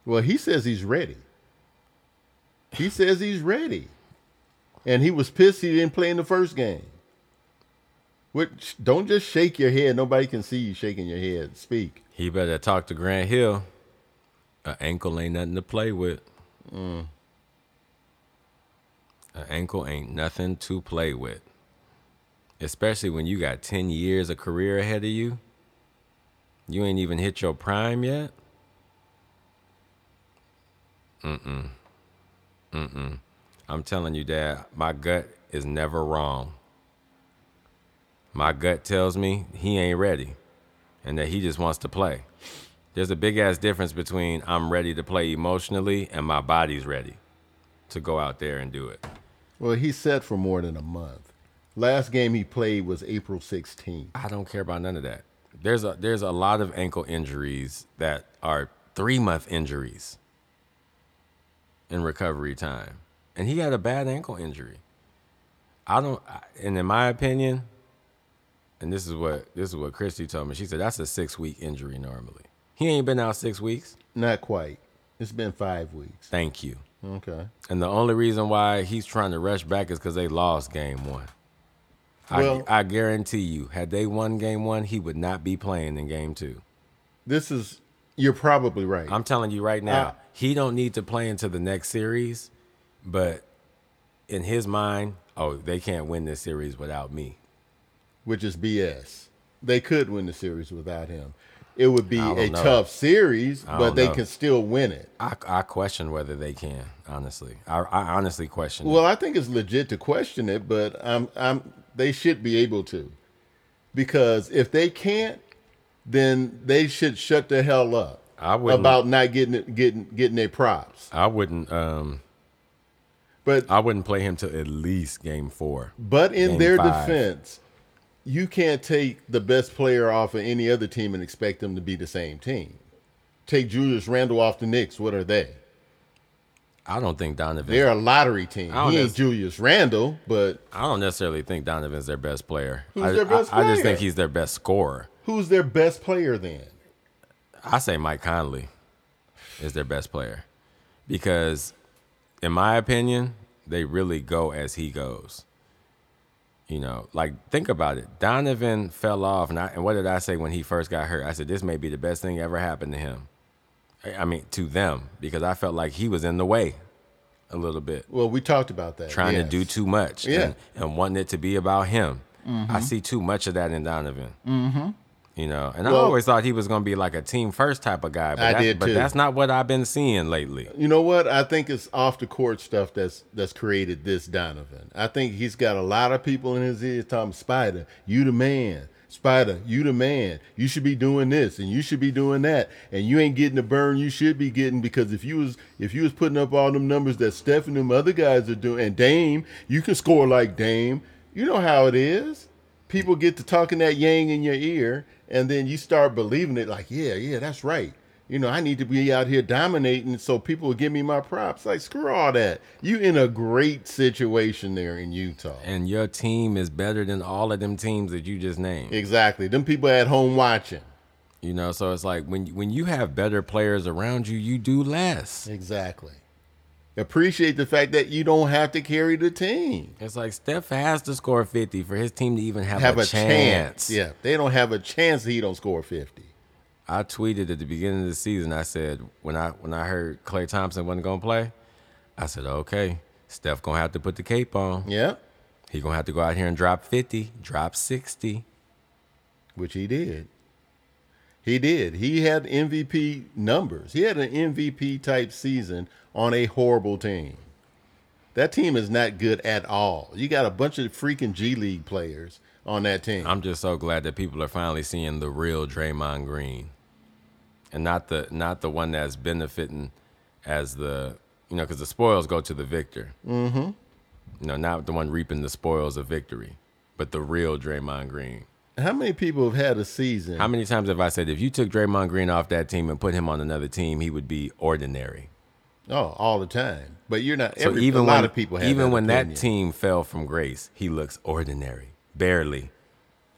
well, he says he's ready. He says he's ready. And he was pissed he didn't play in the first game. Which don't just shake your head. Nobody can see you shaking your head. Speak. He better talk to Grant Hill. An ankle ain't nothing to play with. Mm. An ankle ain't nothing to play with. Especially when you got 10 years of career ahead of you. You ain't even hit your prime yet. Mm-mm. Mm-mm. I'm telling you, Dad, my gut is never wrong. My gut tells me he ain't ready and that he just wants to play. There's a big ass difference between I'm ready to play emotionally and my body's ready to go out there and do it. Well, he's set for more than a month. Last game he played was April 16th. I don't care about none of that. There's a there's a lot of ankle injuries that are three month injuries in recovery time, and he had a bad ankle injury. I don't, and in my opinion, and this is what this is what Christy told me. She said that's a six week injury normally. He ain't been out six weeks. Not quite. It's been five weeks. Thank you. Okay. And the only reason why he's trying to rush back is because they lost game one. Well- I, I guarantee you, had they won game one, he would not be playing in game two. This is, you're probably right. I'm telling you right now, Uh, he don't need to play into the next series, but in his mind, oh, they can't win this series without me. which is BS. They could win the series without him. It would be a know. tough series, but they know. can still win it. I, I question whether they can, honestly. I, I honestly question. it. Well, I think it's legit to question it, but I'm, I'm, they should be able to, because if they can't, then they should shut the hell up I wouldn't- about not getting getting getting their props. I wouldn't. Um, But I wouldn't play him to at least game four. But in their five. defense, you can't take the best player off of any other team and expect them to be the same team. Take Julius Randle off the Knicks. What are they? I don't think Donovan. They're a lottery team. He ain't Julius Randle, but I don't necessarily think Donovan's their best player. Who's I, their best I, I just think he's their best scorer. who's their best player then? I say Mike Conley is their best player because, in my opinion, they really go as he goes. You know, like think about it. Donovan fell off, and, I, and what did I say when he first got hurt? I said this may be the best thing ever happened to him. I I mean, to them because I felt like he was in the way a little bit, Well, we talked about that. trying yes. to do too much, Yeah. and, and wanting it to be about him. Mm-hmm. I see too much of that in Donovan. Mm-hmm. You know, and I always thought he was going to be like a team first type of guy, but, I did but too. that's not what I've been seeing lately. You know what? I think it's off the court stuff that's that's created this Donovan. I think he's got a lot of people in his ears talking, Spider, you the man. Spider, you the man. You should be doing this and you should be doing that. And you ain't getting the burn you should be getting because if you was if you was putting up all them numbers that Steph and them other guys are doing and Dame, you can score like Dame. You know how it is. People get to talking that yang in your ear and then you start believing it like, yeah, yeah, that's right. You know, I need to be out here dominating so people will give me my props. Like, screw all that. You in a great situation there in Utah. And your team is better than all of them teams that you just named. Exactly. Them people at home watching. You know, so it's like when when you have better players around you, you do less. Exactly. Appreciate the fact that you don't have to carry the team. It's like Steph has to score 50 for his team to even have, Have a, a chance. chance. Yeah. They don't have a chance that he don't score 50. I tweeted at the beginning of the season. I said when I when I heard Klay Thompson wasn't gonna play, I said, okay, Steph gonna have to put the cape on. Yeah. He gonna have to go out here and drop 50, drop 60. Which he did. He did. He had MVP numbers. He had an MVP type season on a horrible team. That team is not good at all. You got a bunch of freaking G League players on that team. I'm just so glad that people are finally seeing the real Draymond Green, and not the not the one that's benefiting as the you know because the spoils go to the victor. Mm-hmm. You know, not the one reaping the spoils of victory, but the real Draymond Green. How many people have had a season? How many times have I said if you took Draymond Green off that team and put him on another team, he would be ordinary? oh, all the time. But you're not. So Every, even a lot when, of people have even that when opinion. that team fell from grace, he looks ordinary, barely.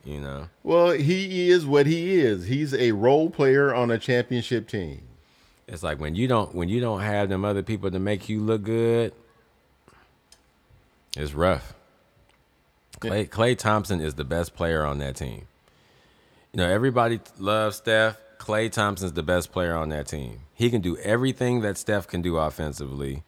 You know, Well, he is what he is. He's a role player on a championship team. it's like when you don't when you don't have them other people to make you look good, it's rough. Klay Klay Thompson is the best player on that team. You know, everybody loves Steph. Klay Thompson's the best player on that team. He can do everything that Steph can do offensively,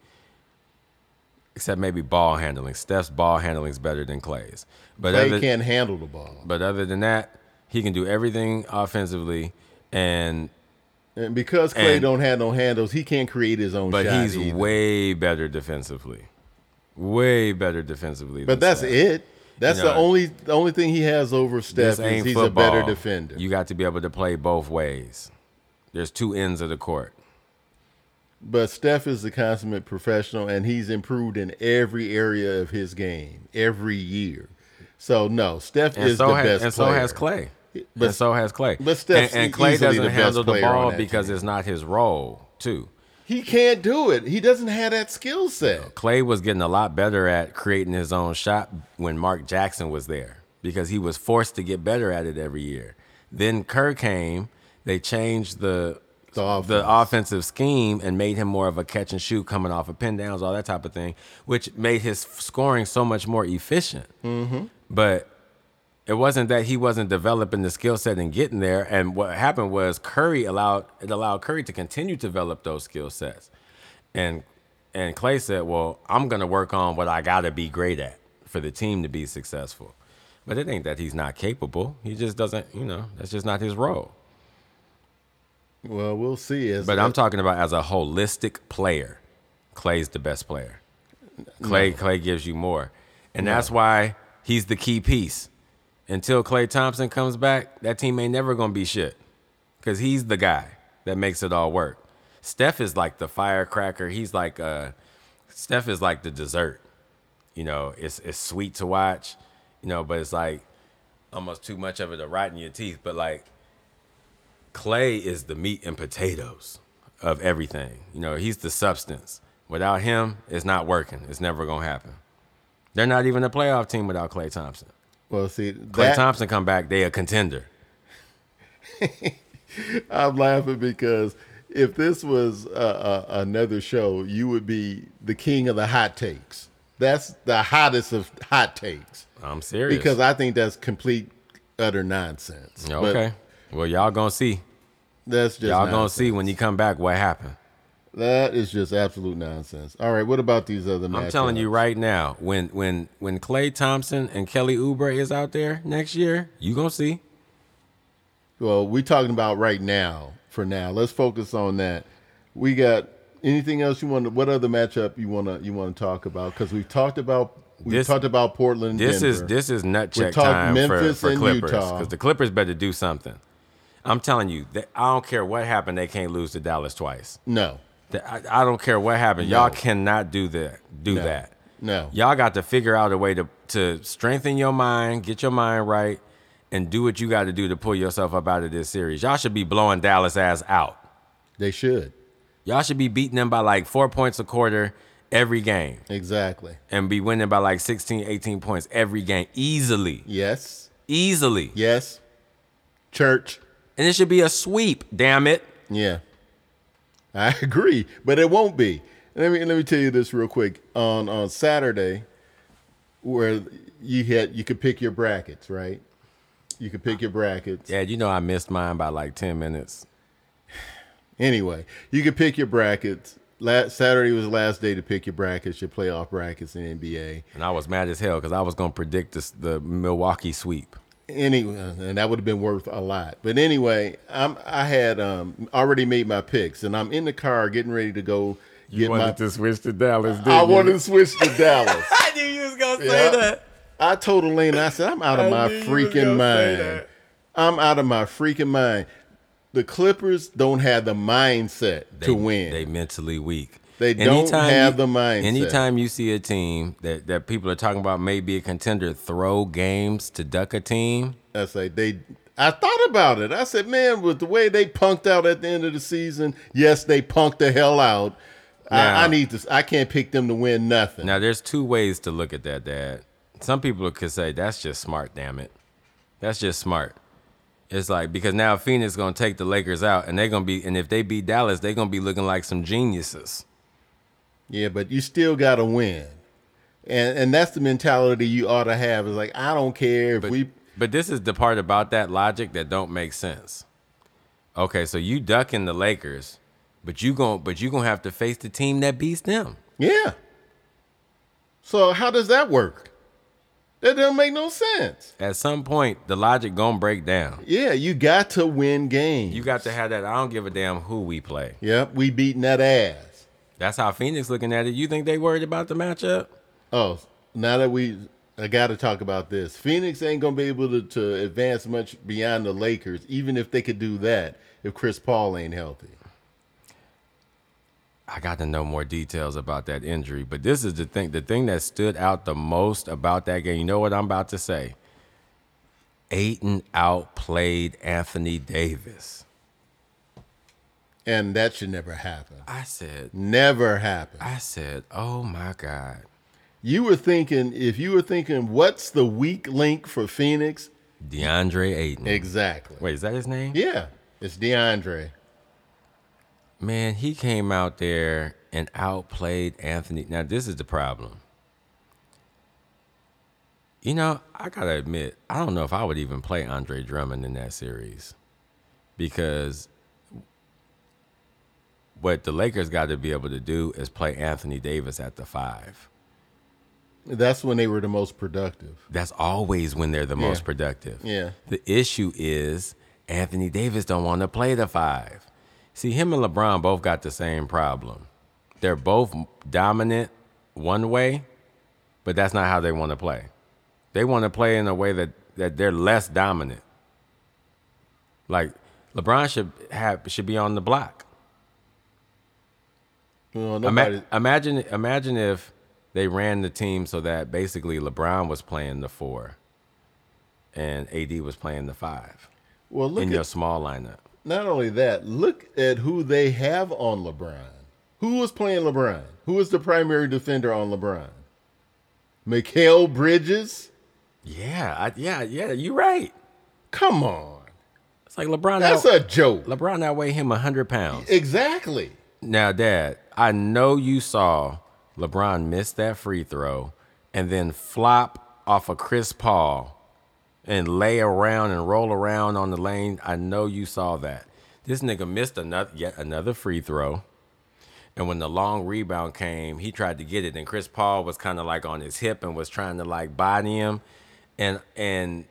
except maybe ball handling. Steph's ball handling is better than Klay's. But Klay other, can't handle the ball, but other than that, he can do everything offensively, and and because Klay And- don't have no handles, he can't create his own but he's either. way better defensively. Way better defensively. But that's Steph. it. That's You know, the only the only thing he has over Steph is he's football. a better defender. You got to be able to play both ways. There's two ends of the court. But Steph is the consummate professional, and he's improved in every area of his game every year. So no, Steph And is so the has best and so has Klay. But- and so has Klay. but Steph's and, and Klay doesn't the handle the ball because it's not his role, too. He can't do it. He doesn't have that skill set. Klay was getting a lot better at creating his own shot when Mark Jackson was there because he was forced to get better at it every year. Then Kerr came, they changed the The offense. the offensive scheme and made him more of a catch and shoot coming off of pin downs, all that type of thing, which made his scoring so much more efficient. Mm-hmm. But it wasn't that he wasn't developing the skill set and getting there. And what happened was Curry allowed it allowed Curry to continue to develop those skill sets. And and Klay said, "Well, I'm going to work on what I got to be great at for the team to be successful." But it ain't that he's not capable. He just doesn't, you know, that's just not his role. Well, we'll see. As But I'm talking about as a holistic player. Klay's the best player. Klay Klay gives you more. And that's why he's the key piece. Until Klay Thompson comes back, that team ain't never gonna be shit. Cause he's the guy that makes it all work. Steph is like the firecracker. He's like uh Steph is like the dessert. You know, it's it's sweet to watch, you know, but it's like almost too much of it to rot in your teeth. But like Klay is the meat and potatoes of everything. You know, he's the substance. Without him, it's not working. It's never gonna happen. They're not even a playoff team without Klay Thompson. Well, see Klay that Thompson come back, they a contender. I'm laughing because if this was uh, uh, another show, you would be the king of the hot takes. That's the hottest of hot takes I'm serious. because I think that's complete utter nonsense. But okay. Well, y'all gonna see. that's just Y'all gonna see when you come back what happened. That is just absolute nonsense. All right, what about these other? I'm telling you right now, when when when Klay Thompson and Kelly Oubre is out there next year, you gonna see. Well, we talking about right now. For now, let's focus on that. We got anything else you want? to What other matchup you want to you want to talk about? Because we've talked about we This- talked about Portland. This is this is nut check time Memphis for, for and Clippers Utah. because the Clippers better do something. I'm telling you, that I don't care what happened. They can't lose to Dallas twice. no, I, I don't care what happened. Y'all cannot do that. Do No. that. no. Y'all got to figure out a way to to strengthen your mind, get your mind right, and do what you got to do to pull yourself up out of this series. Y'all should be blowing Dallas ass out. They should Y'all should be beating them by like four points a quarter every game exactly. and be winning by like 16, 18 points every game easily. Yes, Easily. yes. Church. And it should be a sweep, damn it. Yeah, I agree, but it won't be. Let me let me tell you this real quick. On on Saturday, where you had you could pick your brackets, right? You could pick your brackets. Yeah, you know I missed mine by like 10 minutes. Anyway, you could pick your brackets. Last, Saturday was the last day to pick your brackets, your playoff brackets in NBA. And I was mad as hell because I was going to predict this, the Milwaukee sweep. Anyway, and that would have been worth a lot. But anyway, I'm I had um already made my picks, and I'm in the car getting ready to go get my. to switch to Dallas, I wanted to switch to Dallas. I knew you was going to Yeah. Say that. I told Elena, I said, I'm out of my knew you was freaking mind. I'm out of my freaking mind. The Clippers don't have the mindset to win. They mentally weak. They don't have the mindset. Anytime you see a team that, that people are talking about maybe a contender, throw games to duck a team. That's like they. I thought about it. I said, man, with the way they punked out at the end of the season, yes, they punked the hell out. Now- I, I need to. I can't pick them to win nothing. Now, there's two ways to look at that, Dad. Some people could say that's just smart. Damn it, that's just smart. It's like because now Phoenix gonna take the Lakers out, and they're gonna be, and if they beat Dallas, they're gonna be looking like some geniuses. Yeah, but you still got to win, and and that's the mentality you ought to have. Is like I don't care if But, we. but this is the part about that logic that don't make sense. Okay, so you ducking the Lakers, but you gon' but you gonna have to face the team that beats them. Yeah. So how does that work? That doesn't make no sense. At some point, the logic gonna break down. Yeah, you got to win games. You got to have that. I don't give a damn who we play. Yep, we beating that ass. That's how Phoenix looking at it. You think they worried about the matchup? Oh, now that we, I got to talk about this. Phoenix ain't gonna be able to, to advance much beyond the Lakers, even if they could do that if Chris Paul ain't healthy. I got to know more details about that injury. But this is the thing. The thing that stood out the most about that game. You know what I'm about to say? Ayton outplayed Anthony Davis. And that should never happen. I said, Never happen. I said, oh my God. You were thinking, if you were thinking, what's the weak link for Phoenix? DeAndre Ayton. Exactly. Wait, is that his name? Yeah, it's DeAndre. Man, he came out there and outplayed Anthony. Now, this is the problem. You know, I gotta admit, I don't know if I would even play Andre Drummond in that series because what the Lakers got to be able to do is play Anthony Davis at the five. That's when they were the most productive. That's always when they're the Yeah. most productive. Yeah. The issue is Anthony Davis don't want to play the five. See, him and LeBron both got the same problem. They're both dominant one way, but that's not how they want to play. They want to play in a way that, that they're less dominant. Like LeBron should have should be on the block. Well, Ima- nobody, imagine imagine if they ran the team so that basically LeBron was playing the four and AD was playing the five well, look in at your small lineup. not only that. Look at who they have on LeBron. Who was playing LeBron? Who was the primary defender on LeBron? Mikal Bridges. Yeah, I, yeah, yeah. You're right. Come on, It's like LeBron. that's out, a joke. LeBron outweigh him hundred pounds. Exactly. Now, Dad, I know you saw LeBron miss that free throw and then flop off of Chris Paul and lay around and roll around on the lane. I know you saw that. This nigga missed another yet another free throw. And when the long rebound came, he tried to get it, and Chris Paul was kind of like on his hip and was trying to like body him, and and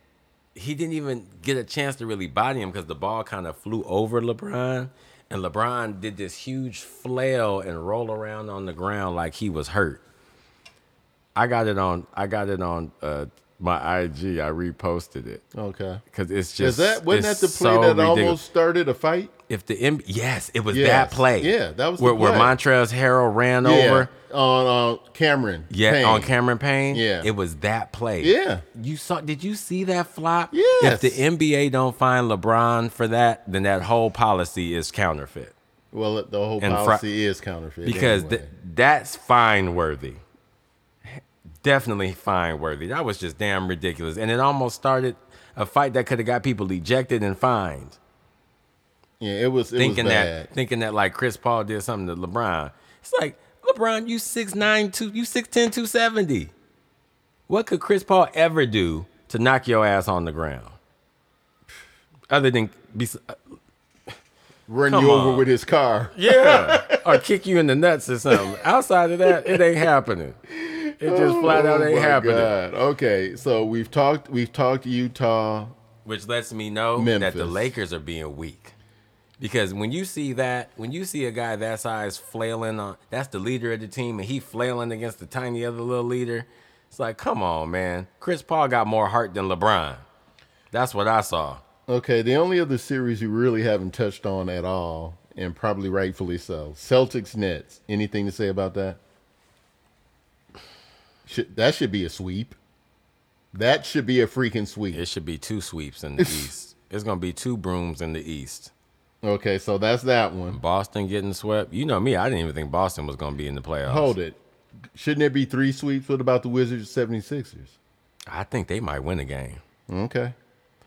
he didn't even get a chance to really body him because the ball kind of flew over LeBron, and LeBron did this huge flail and roll around on the ground like he was hurt. I got it on. I got it on uh, my IG. I reposted it Okay. because it's Is just that wasn't that the play so that ridiculous. almost started a fight? If the M- yes, it was Yes. that play. Yeah, that was where, where play. Montrezl Harrell ran Yeah, over. on uh, Cameron. Yeah, Payne. on Cameron Payne. Yeah. it was that play. Yeah. you saw. Did you see that flop? Yes. If the NBA don't find LeBron for that, then that whole policy is counterfeit Well, the whole And policy is counterfeit because anyway. th- that's fine worthy. Definitely fine worthy. That was just damn ridiculous, and it almost started a fight that could have got people ejected and fined. Yeah, it was it thinking was that thinking that like Chris Paul did something to LeBron. It's like LeBron, you six nine two, you 6'10", 270. What could Chris Paul ever do to knock your ass on the ground? Other than be, uh, Run come you over on. with his car. yeah, or kick you in the nuts or something. Outside of that, it ain't happening. It just oh flat out Oh ain't happening. God. Okay, so we've talked we've talked Utah. which lets me know that the Lakers are being weak. Because when you see that, when you see a guy that size flailing on, that's the leader of the team, and he flailing against the tiny other little leader. It's like, come on, man. Chris Paul got more heart than LeBron. That's what I saw. Okay, the only other series you really haven't touched on at all and probably rightfully so. Celtics Nets. Anything to say about that? Should, that should be a sweep. That should be a freaking sweep. It should be two sweeps in the East. It's gonna be two brooms in the East. Okay, so that's that one. Boston getting swept. You know me, I didn't even think Boston was gonna be in the playoffs. Hold it. Shouldn't there be three sweeps? What about the Wizards 76ers? I think they might win a game Okay.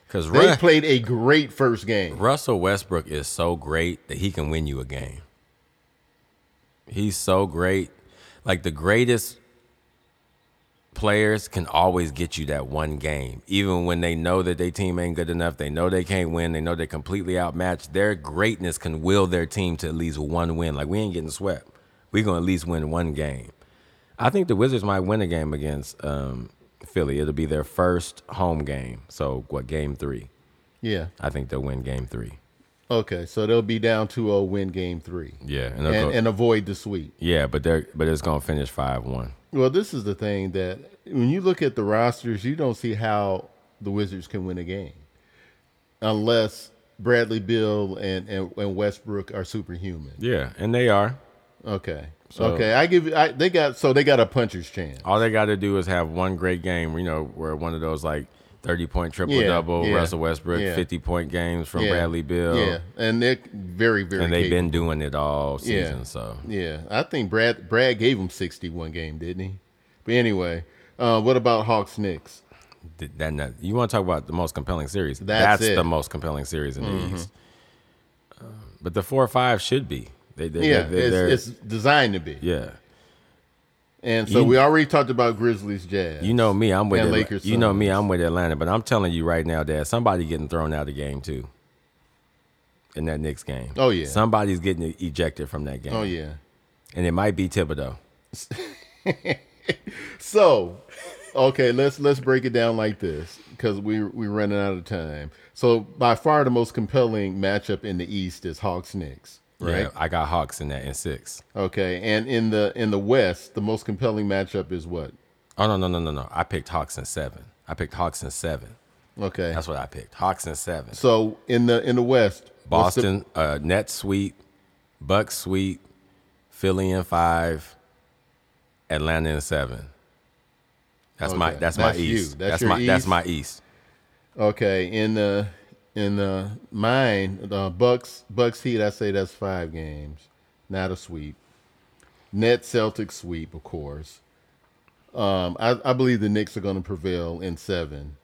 because They played a great first game. Russell Westbrook is so great that he can win you a game. He's so great. Like the greatest players can always get you that one game. Even when they know that their team ain't good enough, they know they can't win, they know they're completely outmatched. Their greatness can will their team to at least one win. Like we ain't getting swept. We're gonna at least win one game. I think the Wizards might win a game against um, Philly. It'll be their first home game. So what game three? Yeah. I think they'll win game three. Okay, so they'll be down 2-0, win game three, Yeah, and, and, go- and avoid the sweep. yeah, but they're but it's gonna finish five one. Well, this is the thing that when you look at the rosters, you don't see how the Wizards can win a game unless Bradley Beal and, and, and Westbrook are superhuman. Yeah, and they are. Okay. So- okay, I give. I, they got so they got a puncher's chance. All they got to do is have one great game. You know, where one of those like thirty point triple Yeah, double, yeah, Russell Westbrook, yeah. fifty point games from Bradley Beal. Yeah, and they're very very. and they've capable. been doing it all season. So Yeah, I think Brad Brad gave him sixty one game, didn't he? But anyway, uh, what about Hawks Knicks? that, that you want to talk about the most compelling series? That's it. the most compelling series in the East. Um, but the four or five should be. They, they, Yeah, they, it's, it's designed to be. yeah. And so You- we already talked about Grizzlies, Jazz. You know me, I'm with And Lakers, You know me, I'm with Atlanta. But I'm telling you right now, Dad, somebody getting thrown out of the game too. In that Knicks game. Oh, yeah. Somebody's getting ejected from that game. Oh yeah. And it might be Thibodeau. So, okay, let's let's break it down like this because we we're running out of time. So by far the most compelling matchup in the East is Hawks Knicks, right? Yeah, I got Hawks in that in six. Okay, and in the in the West, the most compelling matchup is what? Oh no no no no no! I picked Hawks in seven. I picked Hawks in seven. Okay, That's what I picked. Hawks in seven. so in the in the West, what's the- Boston, uh, Nets sweep, Bucks sweep, Philly in five, Atlanta in seven. That's my that's, that's my you. east. That's That's, my that's my east. Okay, in the in the mine, the Bucks Bucks Heat, I say that's five games, not a sweep. Net Celtics sweep, of course. Um, I, I believe the Knicks are going to prevail in seven,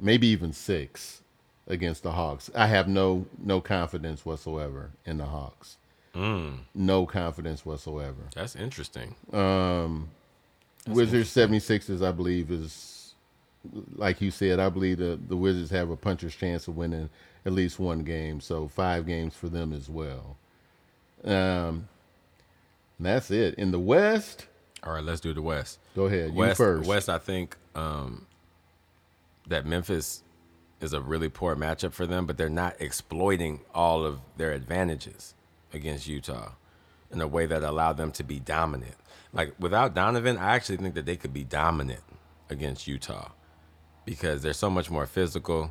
maybe even six, against the Hawks. I have no no confidence whatsoever in the Hawks. Mm. No confidence whatsoever. That's interesting. Um, Wizards 76ers, I believe, is like you said, I believe the, the Wizards have a puncher's chance of winning at least one game. So five games for them as well. Um that's it. In the West, All right, let's do the West. go ahead. You West, first. West, I think um, that Memphis is a really poor matchup for them, but they're not exploiting all of their advantages against Utah in a way that allowed them to be dominant. Like without Donovan, I actually think that they could be dominant against Utah because they're so much more physical.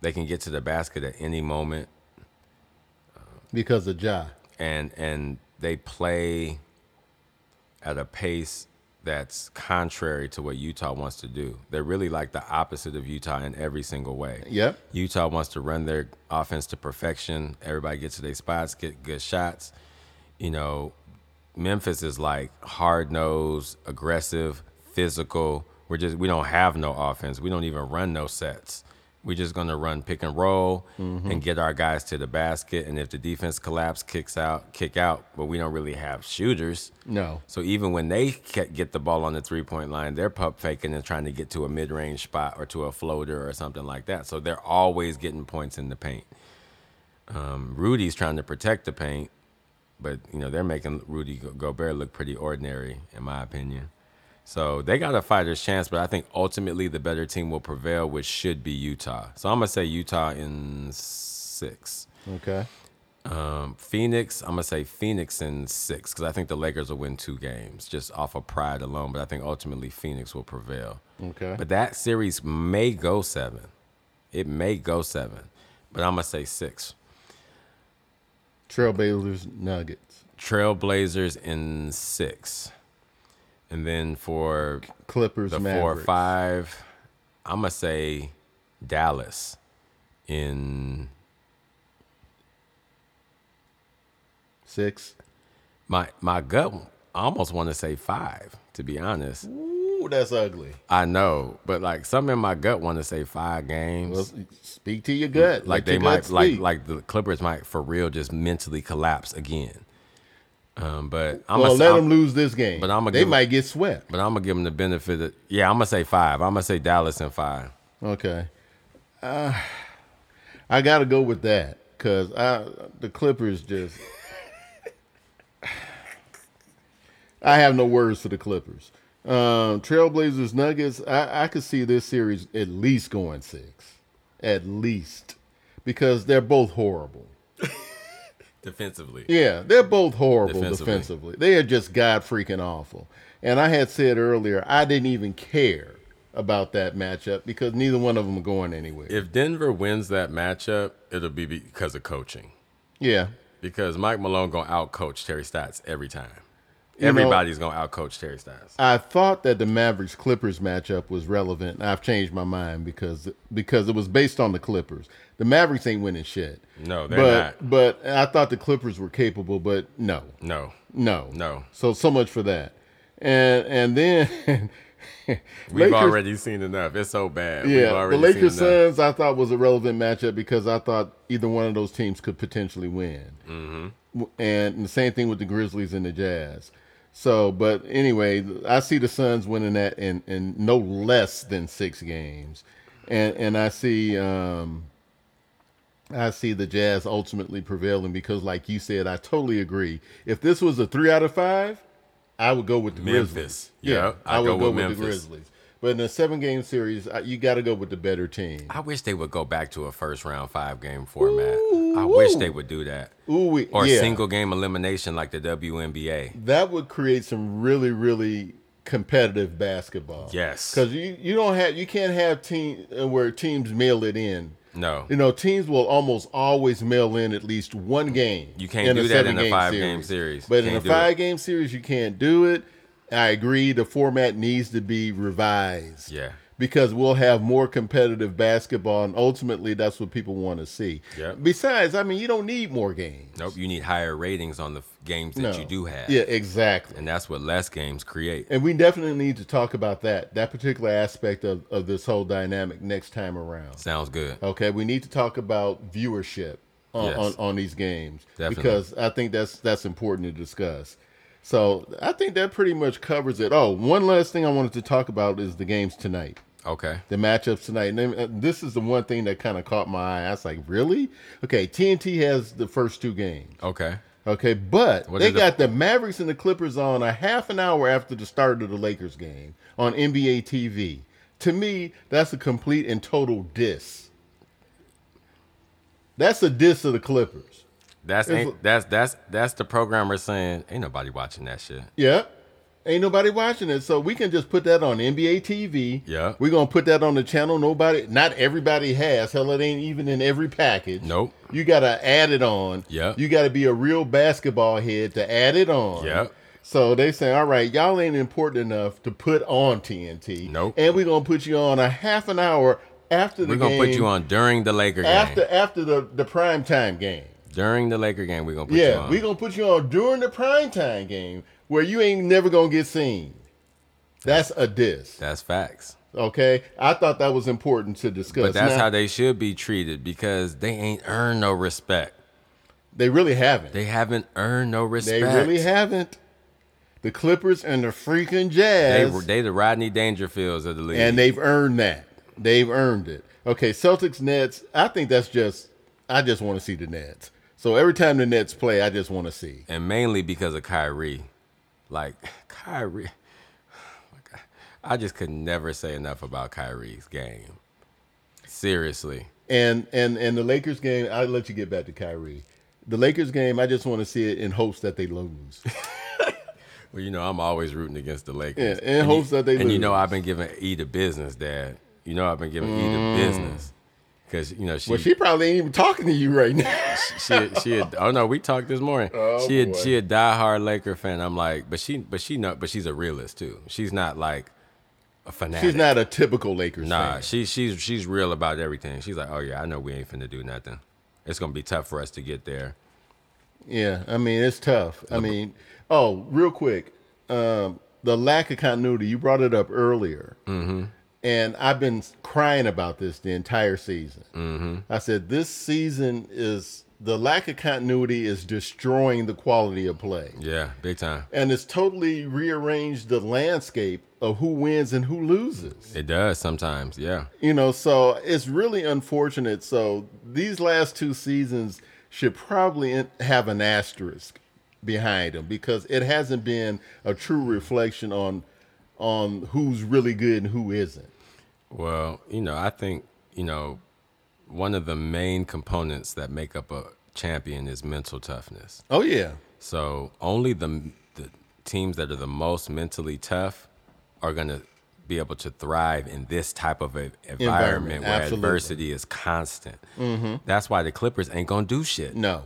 They can get to the basket at any moment because of Ja. and and they play at a pace that's contrary to what Utah wants to do. They're really like the opposite of Utah in every single way. Yep. Utah wants to run their offense to perfection. Everybody gets to their spots, get good shots. You know, Memphis is like hard nosed, aggressive, physical. We're just we don't have no offense. We don't even run no sets. We're just gonna run pick and roll and get our guys to the basket. And if the defense collapse, kicks out, kick out. But we don't really have shooters. No. So even when they get the ball on the three point line, they're pump faking and trying to get to a mid range spot or to a floater or something like that. So they're always getting points in the paint. Um, Rudy's trying to protect the paint, but you know they're making Rudy Go- Gobert look pretty ordinary, in my opinion. So they got a fighter's chance, but I think ultimately the better team will prevail, which should be Utah. So I'm gonna say Utah in six. Okay. Um, Phoenix, I'm gonna say Phoenix in six because I think the Lakers will win two games just off of pride alone. But I think ultimately Phoenix will prevail. Okay. But that series may go seven. It may go seven, but I'm gonna say six. Trailblazers, Nuggets, Trailblazers in six, and then for Clippers, the Mavericks. four or five, I'm gonna say Dallas in six. my my gut. I almost want to say five. To be honest, Ooh, that's ugly. I know, but like some in my gut want to say five games. Well, speak to your gut. like Let they might like like the Clippers might for real just mentally collapse again. Um, but I'm well, gonna let I'm, them lose this game. but I'ma they give- might get swept. but I'm gonna give them the benefit. Of, yeah, I'm gonna say five. I'm gonna say Dallas in five. Okay. Uh, I got to go with that because the Clippers just. I have no words for the Clippers. Um, Trailblazers, Nuggets. I, I could see this series at least going six, at least, because they're both horrible. Defensively, Yeah, they're both horrible Defensively. defensively. They are just god freaking awful. And I had said earlier, I didn't even care about that matchup because neither one of them are going anywhere. if Denver wins that matchup, it'll be because of coaching. yeah, Because Mike Malone gonna outcoach Terry Stotts every time. You know- Everybody's gonna outcoach Terry Stotts. I thought that the Mavericks Clippers matchup was relevant. I've changed my mind because because it was based on the Clippers. The Mavericks ain't winning shit. No, they're but not. but I thought the Clippers were capable, but no, No, no, No. So so much for that. And and then we've Lakers- already seen enough. It's so bad. We've Yeah, the Lakers. Suns I thought was a relevant matchup because I thought either one of those teams could potentially win. Mm-hmm. And the same thing with the Grizzlies and the Jazz. So, but anyway, I see the Suns winning that in, in no less than six games, and and I see um, I see the Jazz ultimately prevailing because, like you said, I totally agree. If this was a three out of five, I would go with the Memphis. Grizzlies. Yeah, I I'd go go with with the Grizzlies. But in a seven game series, you got to go with the better team. I wish they would go back to a first round five game format. I wish they would do that. Ooh, we, Or yeah, single game elimination like the WNBA. That would create some really, really competitive basketball. Yes. because you, you don't have you can't have team uh, where teams mail it in. No. You know, teams will almost always mail in at least one game. You can't do that in a seven-game five-game series. But in a do it. five game series, you can't do it. I agree. The format needs to be revised. Yeah. Because we'll have more competitive basketball, and ultimately, that's what people want to see. Yep. Besides, I mean, you don't need more games. Nope. You need higher ratings on the f- games that No. you do have. Yeah, exactly. And that's what less games create. And we definitely need to talk about that, that particular aspect of, of this whole dynamic next time around. Sounds good. Okay, we need to talk about viewership on, Yes. on, on these games Definitely. because I think that's that's important to discuss. So I think that pretty much covers it. Oh, one last thing I wanted to talk about is the games tonight, Okay. the matchups tonight. And then, uh, this is the one thing that kind of caught my eye. I was like, really? Okay, TNT has the first two games. Okay. Okay, but What they is the- got the Mavericks and the Clippers on a half an hour after the start of the Lakers game on NBA TV. To me, that's a complete and total diss. That's a diss of the Clippers. That's ain't, that's that's that's the programmer saying ain't nobody watching that shit. Yeah. Ain't nobody watching it, so we can just put that on NBA TV. Yeah. We're gonna put that on the channel. Nobody, not everybody has. Hell, it ain't even in every package. Nope. You gotta add it on. Yeah. You gotta be a real basketball head to add it on. Yep. So they say, all right, y'all ain't important enough to put on TNT. Nope. And we're gonna put you on a half an hour after the We're gonna put you on during the Laker after game. after the the prime time game. During the Laker game, we're gonna put you Yeah, we're gonna put you on during the prime time game where you ain't never gonna get seen. That's a diss. that's facts. Okay, I thought that was important to discuss. But that's Now, how they should be treated because they ain't earned no respect. they really haven't. They haven't earned no respect. They really haven't. The Clippers and the freaking They Jazz, they the Rodney Dangerfields of the league. and they've earned that. They've earned it. Okay, Celtics Nets. I think that's just. I just want to see the Nets. So every time the Nets play, I just want to see. and mainly because of Kyrie. Like Kyrie, oh. I just could never say enough about Kyrie's game. Seriously, And and and the Lakers game. I'll let you get back to Kyrie. The Lakers game. I just want to see it in hopes that they lose. well, you know I'm always rooting against the Lakers. Yeah, in And hopes you, that they lose. And you know. I've been giving E the business, Dad. You know I've been giving E the mm. business. Because you know she Well, she probably ain't even talking to you right now. she she had, oh no we talked this morning Oh, she had, boy. she a diehard Laker fan I'm like but she but she know but she's a realist too she's not like a fanatic She's not a typical Lakers nah fan. she she's she's real about everything she's like oh yeah I know we ain't finna do nothing it's gonna be tough for us to get there Yeah, I mean it's tough. I mean, oh, real quick, um, the lack of continuity. You brought it up earlier, mm-hmm. And I've been crying about this the entire season. Mm-hmm. I said this season is the lack of continuity is destroying the quality of play, yeah big time and it's totally rearranged the landscape of who wins and who loses. it does sometimes yeah You know, so it's really unfortunate. So these last two seasons should probably have an asterisk behind them because it hasn't been a true reflection on on who's really good and who isn't. Well, you know, I think, you know, one of the main components that make up a champion is mental toughness. Oh yeah, So only the the teams that are the most mentally tough are going to be able to thrive in this type of a environment, Environment, where absolutely. adversity is constant. Mm-hmm. That's why the Clippers ain't going to do shit no,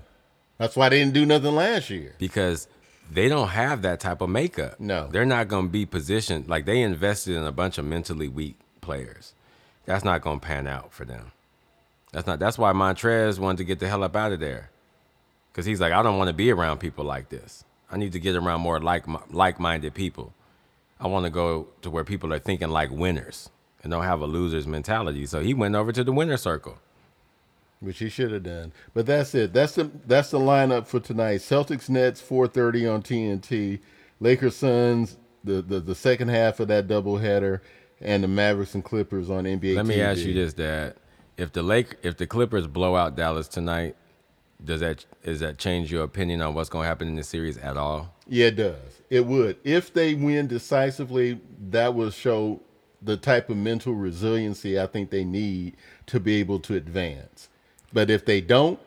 that's why they didn't do nothing last year. because they don't have that type of makeup. No. They're not going to be positioned like they invested in a bunch of mentally weak players. That's not going to pan out for them. That's not that's why Montrez wanted to get the hell up out of there. Cuz he's like I don't want to be around people like this. I need to get around more like like-minded people. I want to go to where people are thinking like winners and don't have a loser's mentality. So he went over to the winner circle. Which he should have done. But that's it. That's the that's the lineup for tonight. Celtics Nets 4:30 on TNT. Lakers Suns the, the the second half of that doubleheader and the Mavericks and Clippers on NBA Let me TV. ask you this, Dad. If the Lake, if the Clippers blow out Dallas tonight, does that does that change your opinion on what's going to happen in the series at all? Yeah, it does. It would. If they win decisively, that will show the type of mental resiliency I think they need to be able to advance. But if they don't,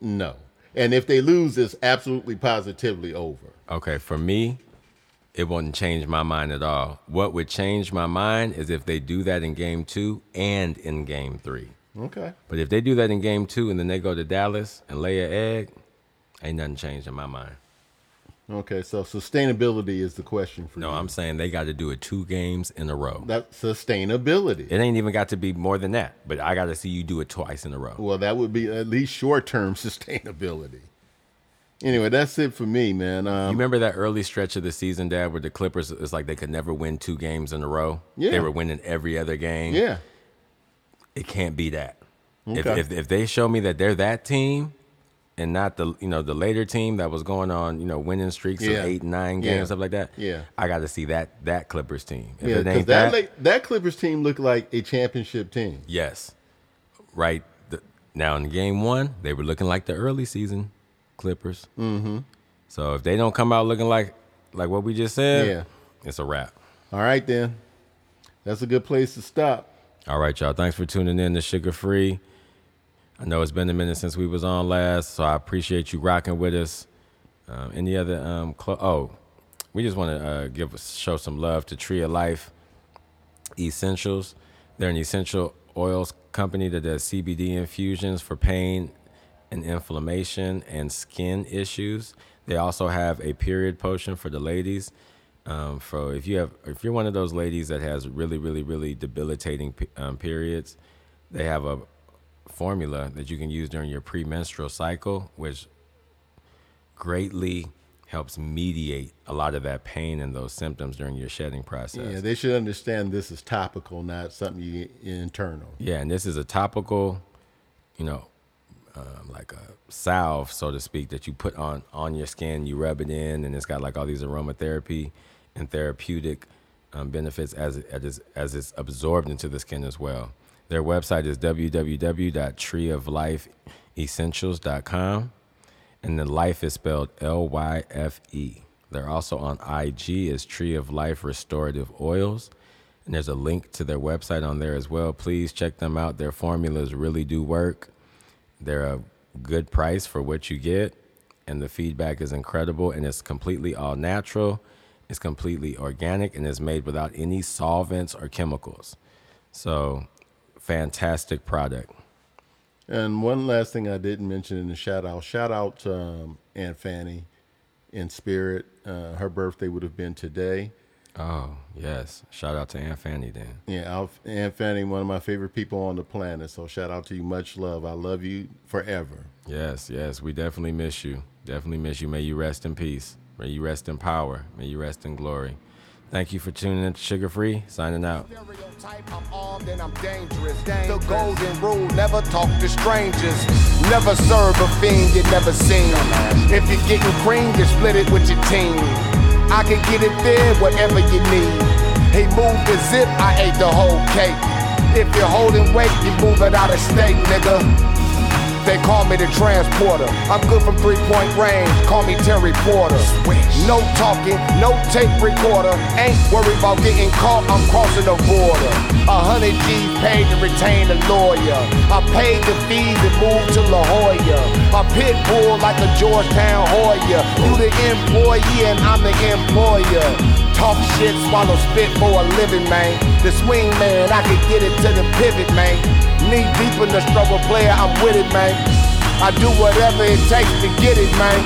no. And if they lose, it's absolutely positively over. Okay, for me, it wouldn't change my mind at all. What would change my mind is if they do that in game two and in game three. Okay. But if they do that in game two and then they go to Dallas and lay an egg, ain't nothing changed in my mind. Okay. So sustainability is the question for No, you. I'm saying they got to do it two games in a row. That sustainability. It ain't even got to be more than that, but I got to see you do it twice in a row. Well, that would be at least short term sustainability. Anyway, that's it for me, man. You Um, remember that early stretch of the season, Dad, where the Clippers it's like they could never win two games in a row. Yeah. They were winning every other game. yeah. It can't be that. If, Okay. if if they show me that they're that team and not the you know the later team that was going on you know winning streaks Yeah. of eight nine games Yeah. stuff like that. Yeah. I got to see that that Clippers team. If Yeah, because that that, la- that Clippers team looked like a championship team. yes, right. The, now in game one, they were looking like the early season Clippers. Mm-hmm. So if they don't come out looking like like what we just said, Yeah. it's a wrap. All right, then. That's a good place to stop. All right, y'all. Thanks for tuning in to SugaFree. I know it's been a minute since we was on last, so I appreciate you rocking with us. Um, any other? Um, clo- oh, we just want to uh, give show some love to Tree of Lyfe Essentials. They're an essential oils company that does CBD infusions for pain and inflammation and skin issues. They also have a period potion for the ladies. Um, for if you have, if you're one of those ladies that has really, really, really debilitating um, periods, they have a formula that you can use during your premenstrual cycle, which greatly helps mediate a lot of that pain and those symptoms during your shedding process. Yeah, they should understand this is topical, not something you internal. Yeah, and this is a topical, you know, um, like a salve, so to speak, that you put on on your skin. You rub it in, and it's got like all these aromatherapy and therapeutic um, benefits as it, as it's, as it's absorbed into the skin as well. Their website is www.treeoflyfeessentials.com, and the life is spelled L Y F E. They're also on IG as Tree of Life Restorative Oils. And there's a link to their website on there as well. Please check them out. Their formulas really do work. They're a good price for what you get, and the feedback is incredible. And it's completely all natural, it's completely organic, and it's made without any solvents or chemicals. So, fantastic product. And one last thing I didn't mention in the shout out shout out um, Aunt Fanny in spirit. Uh, her birthday would have been today. Oh, yes. Shout out to Aunt Fanny then. Yeah, Aunt Fanny, one of my favorite people on the planet. So shout out to you. Much love. I love you forever. Yes, yes. We definitely miss you. Definitely miss you. May you rest in peace. May you rest in power. May you rest in glory. Thank you for tuning in to SugaFree. Signing out. I'm armed and I'm dangerous. dangerous. The golden rule, never talk to strangers. Never serve a fiend you never seen. If you're getting cream, split it with your team. I can get it there, whatever you need. He moved the zip, I ate the whole cake. If you're holding weight, you move it out of state, nigga. They call me the transporter. I'm good from three point range. Call me Terry Porter. No talking, no tape recorder. Ain't worried about getting caught. I'm crossing the border. A hundred G's paid to retain a lawyer. I paid the fees and moved to La Jolla. A pit bull like a Georgetown Hoya. You the employee and I'm the employer. Talk shit, swallow spit for a living, man. The swing man, I can get it to the pivot, man. Knee deep in the struggle, player, I'm with it, man. I do whatever it takes to get it, man.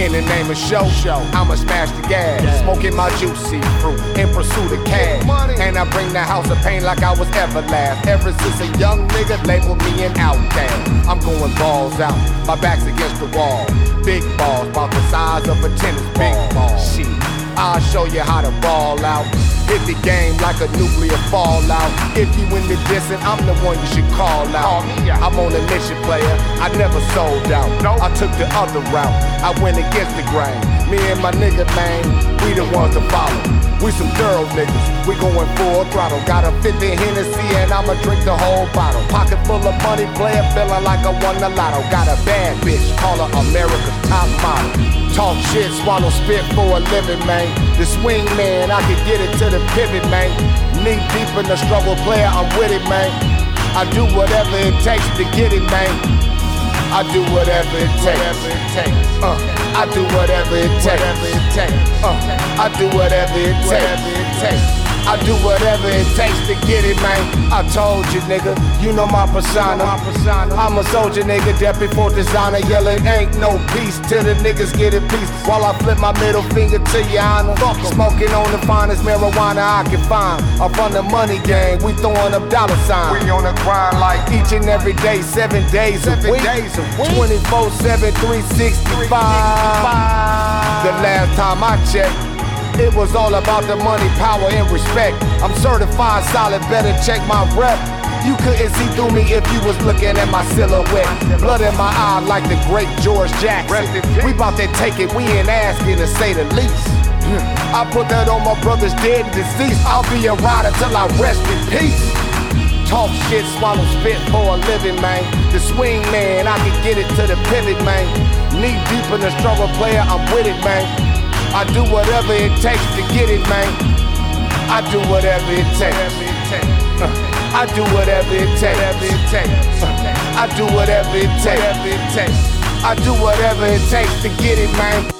In the name of show, show, I'ma smash the gas. Smoking my juicy fruit in pursuit of cash. Money. And I bring the house of pain like I was Everlast. Ever since a young nigga labeled me an outcast. I'm going balls out, my back's against the wall. Big balls, about the size of a tennis ball. Shit, I'll show you how to ball out. Hit the game like a nuclear fallout. If you in the distance, I'm the one you should call out. I'm on a mission, player. I never sold out. I took the other route. I went against the grain. Me and my nigga, man, we the ones to follow. We some thorough niggas. We going full throttle. Got a 50 Hennessy and I'ma drink the whole bottle. Pocket full of money, player feeling like I won the lotto. Got a bad bitch, call her America's top model. Talk shit, swallow spit for a living, man. The swing man, I can get it to the pivot, man. Knee deep in the struggle, player, I'm with it, man. I do whatever it takes to get it, man. I do whatever it takes. Uh, I do whatever it takes. Uh, I do whatever it takes. I do whatever it takes to get it, man. I told you, nigga, you know my persona. My persona. I'm a soldier, nigga, death before designer. Yelling, ain't no peace till the niggas get a peace. While I flip my middle finger to your honor. Smoking on the finest marijuana I can find. Up on the money gang, we throwing up dollar signs. We on the grind like each and every day, seven days a week. 24 7, 365. The last time I checked. It was all about the money, power, and respect. I'm certified solid, better check my rep. You couldn't see through me if you was looking at my silhouette. Blood in my eye like the great George Jackson. We bout to take it, we ain't asking to say the least. I put that on my brother's dead and deceased. I'll be a rider till I rest in peace. Talk shit, swallow spit for a living, man. The swing man, I can get it to the pivot, man. Knee deep in the struggle, player, I'm with it, man. I do whatever it takes to get it, man. I do whatever it takes. I do whatever it takes. I do whatever it takes. I do whatever it takes to get it, man.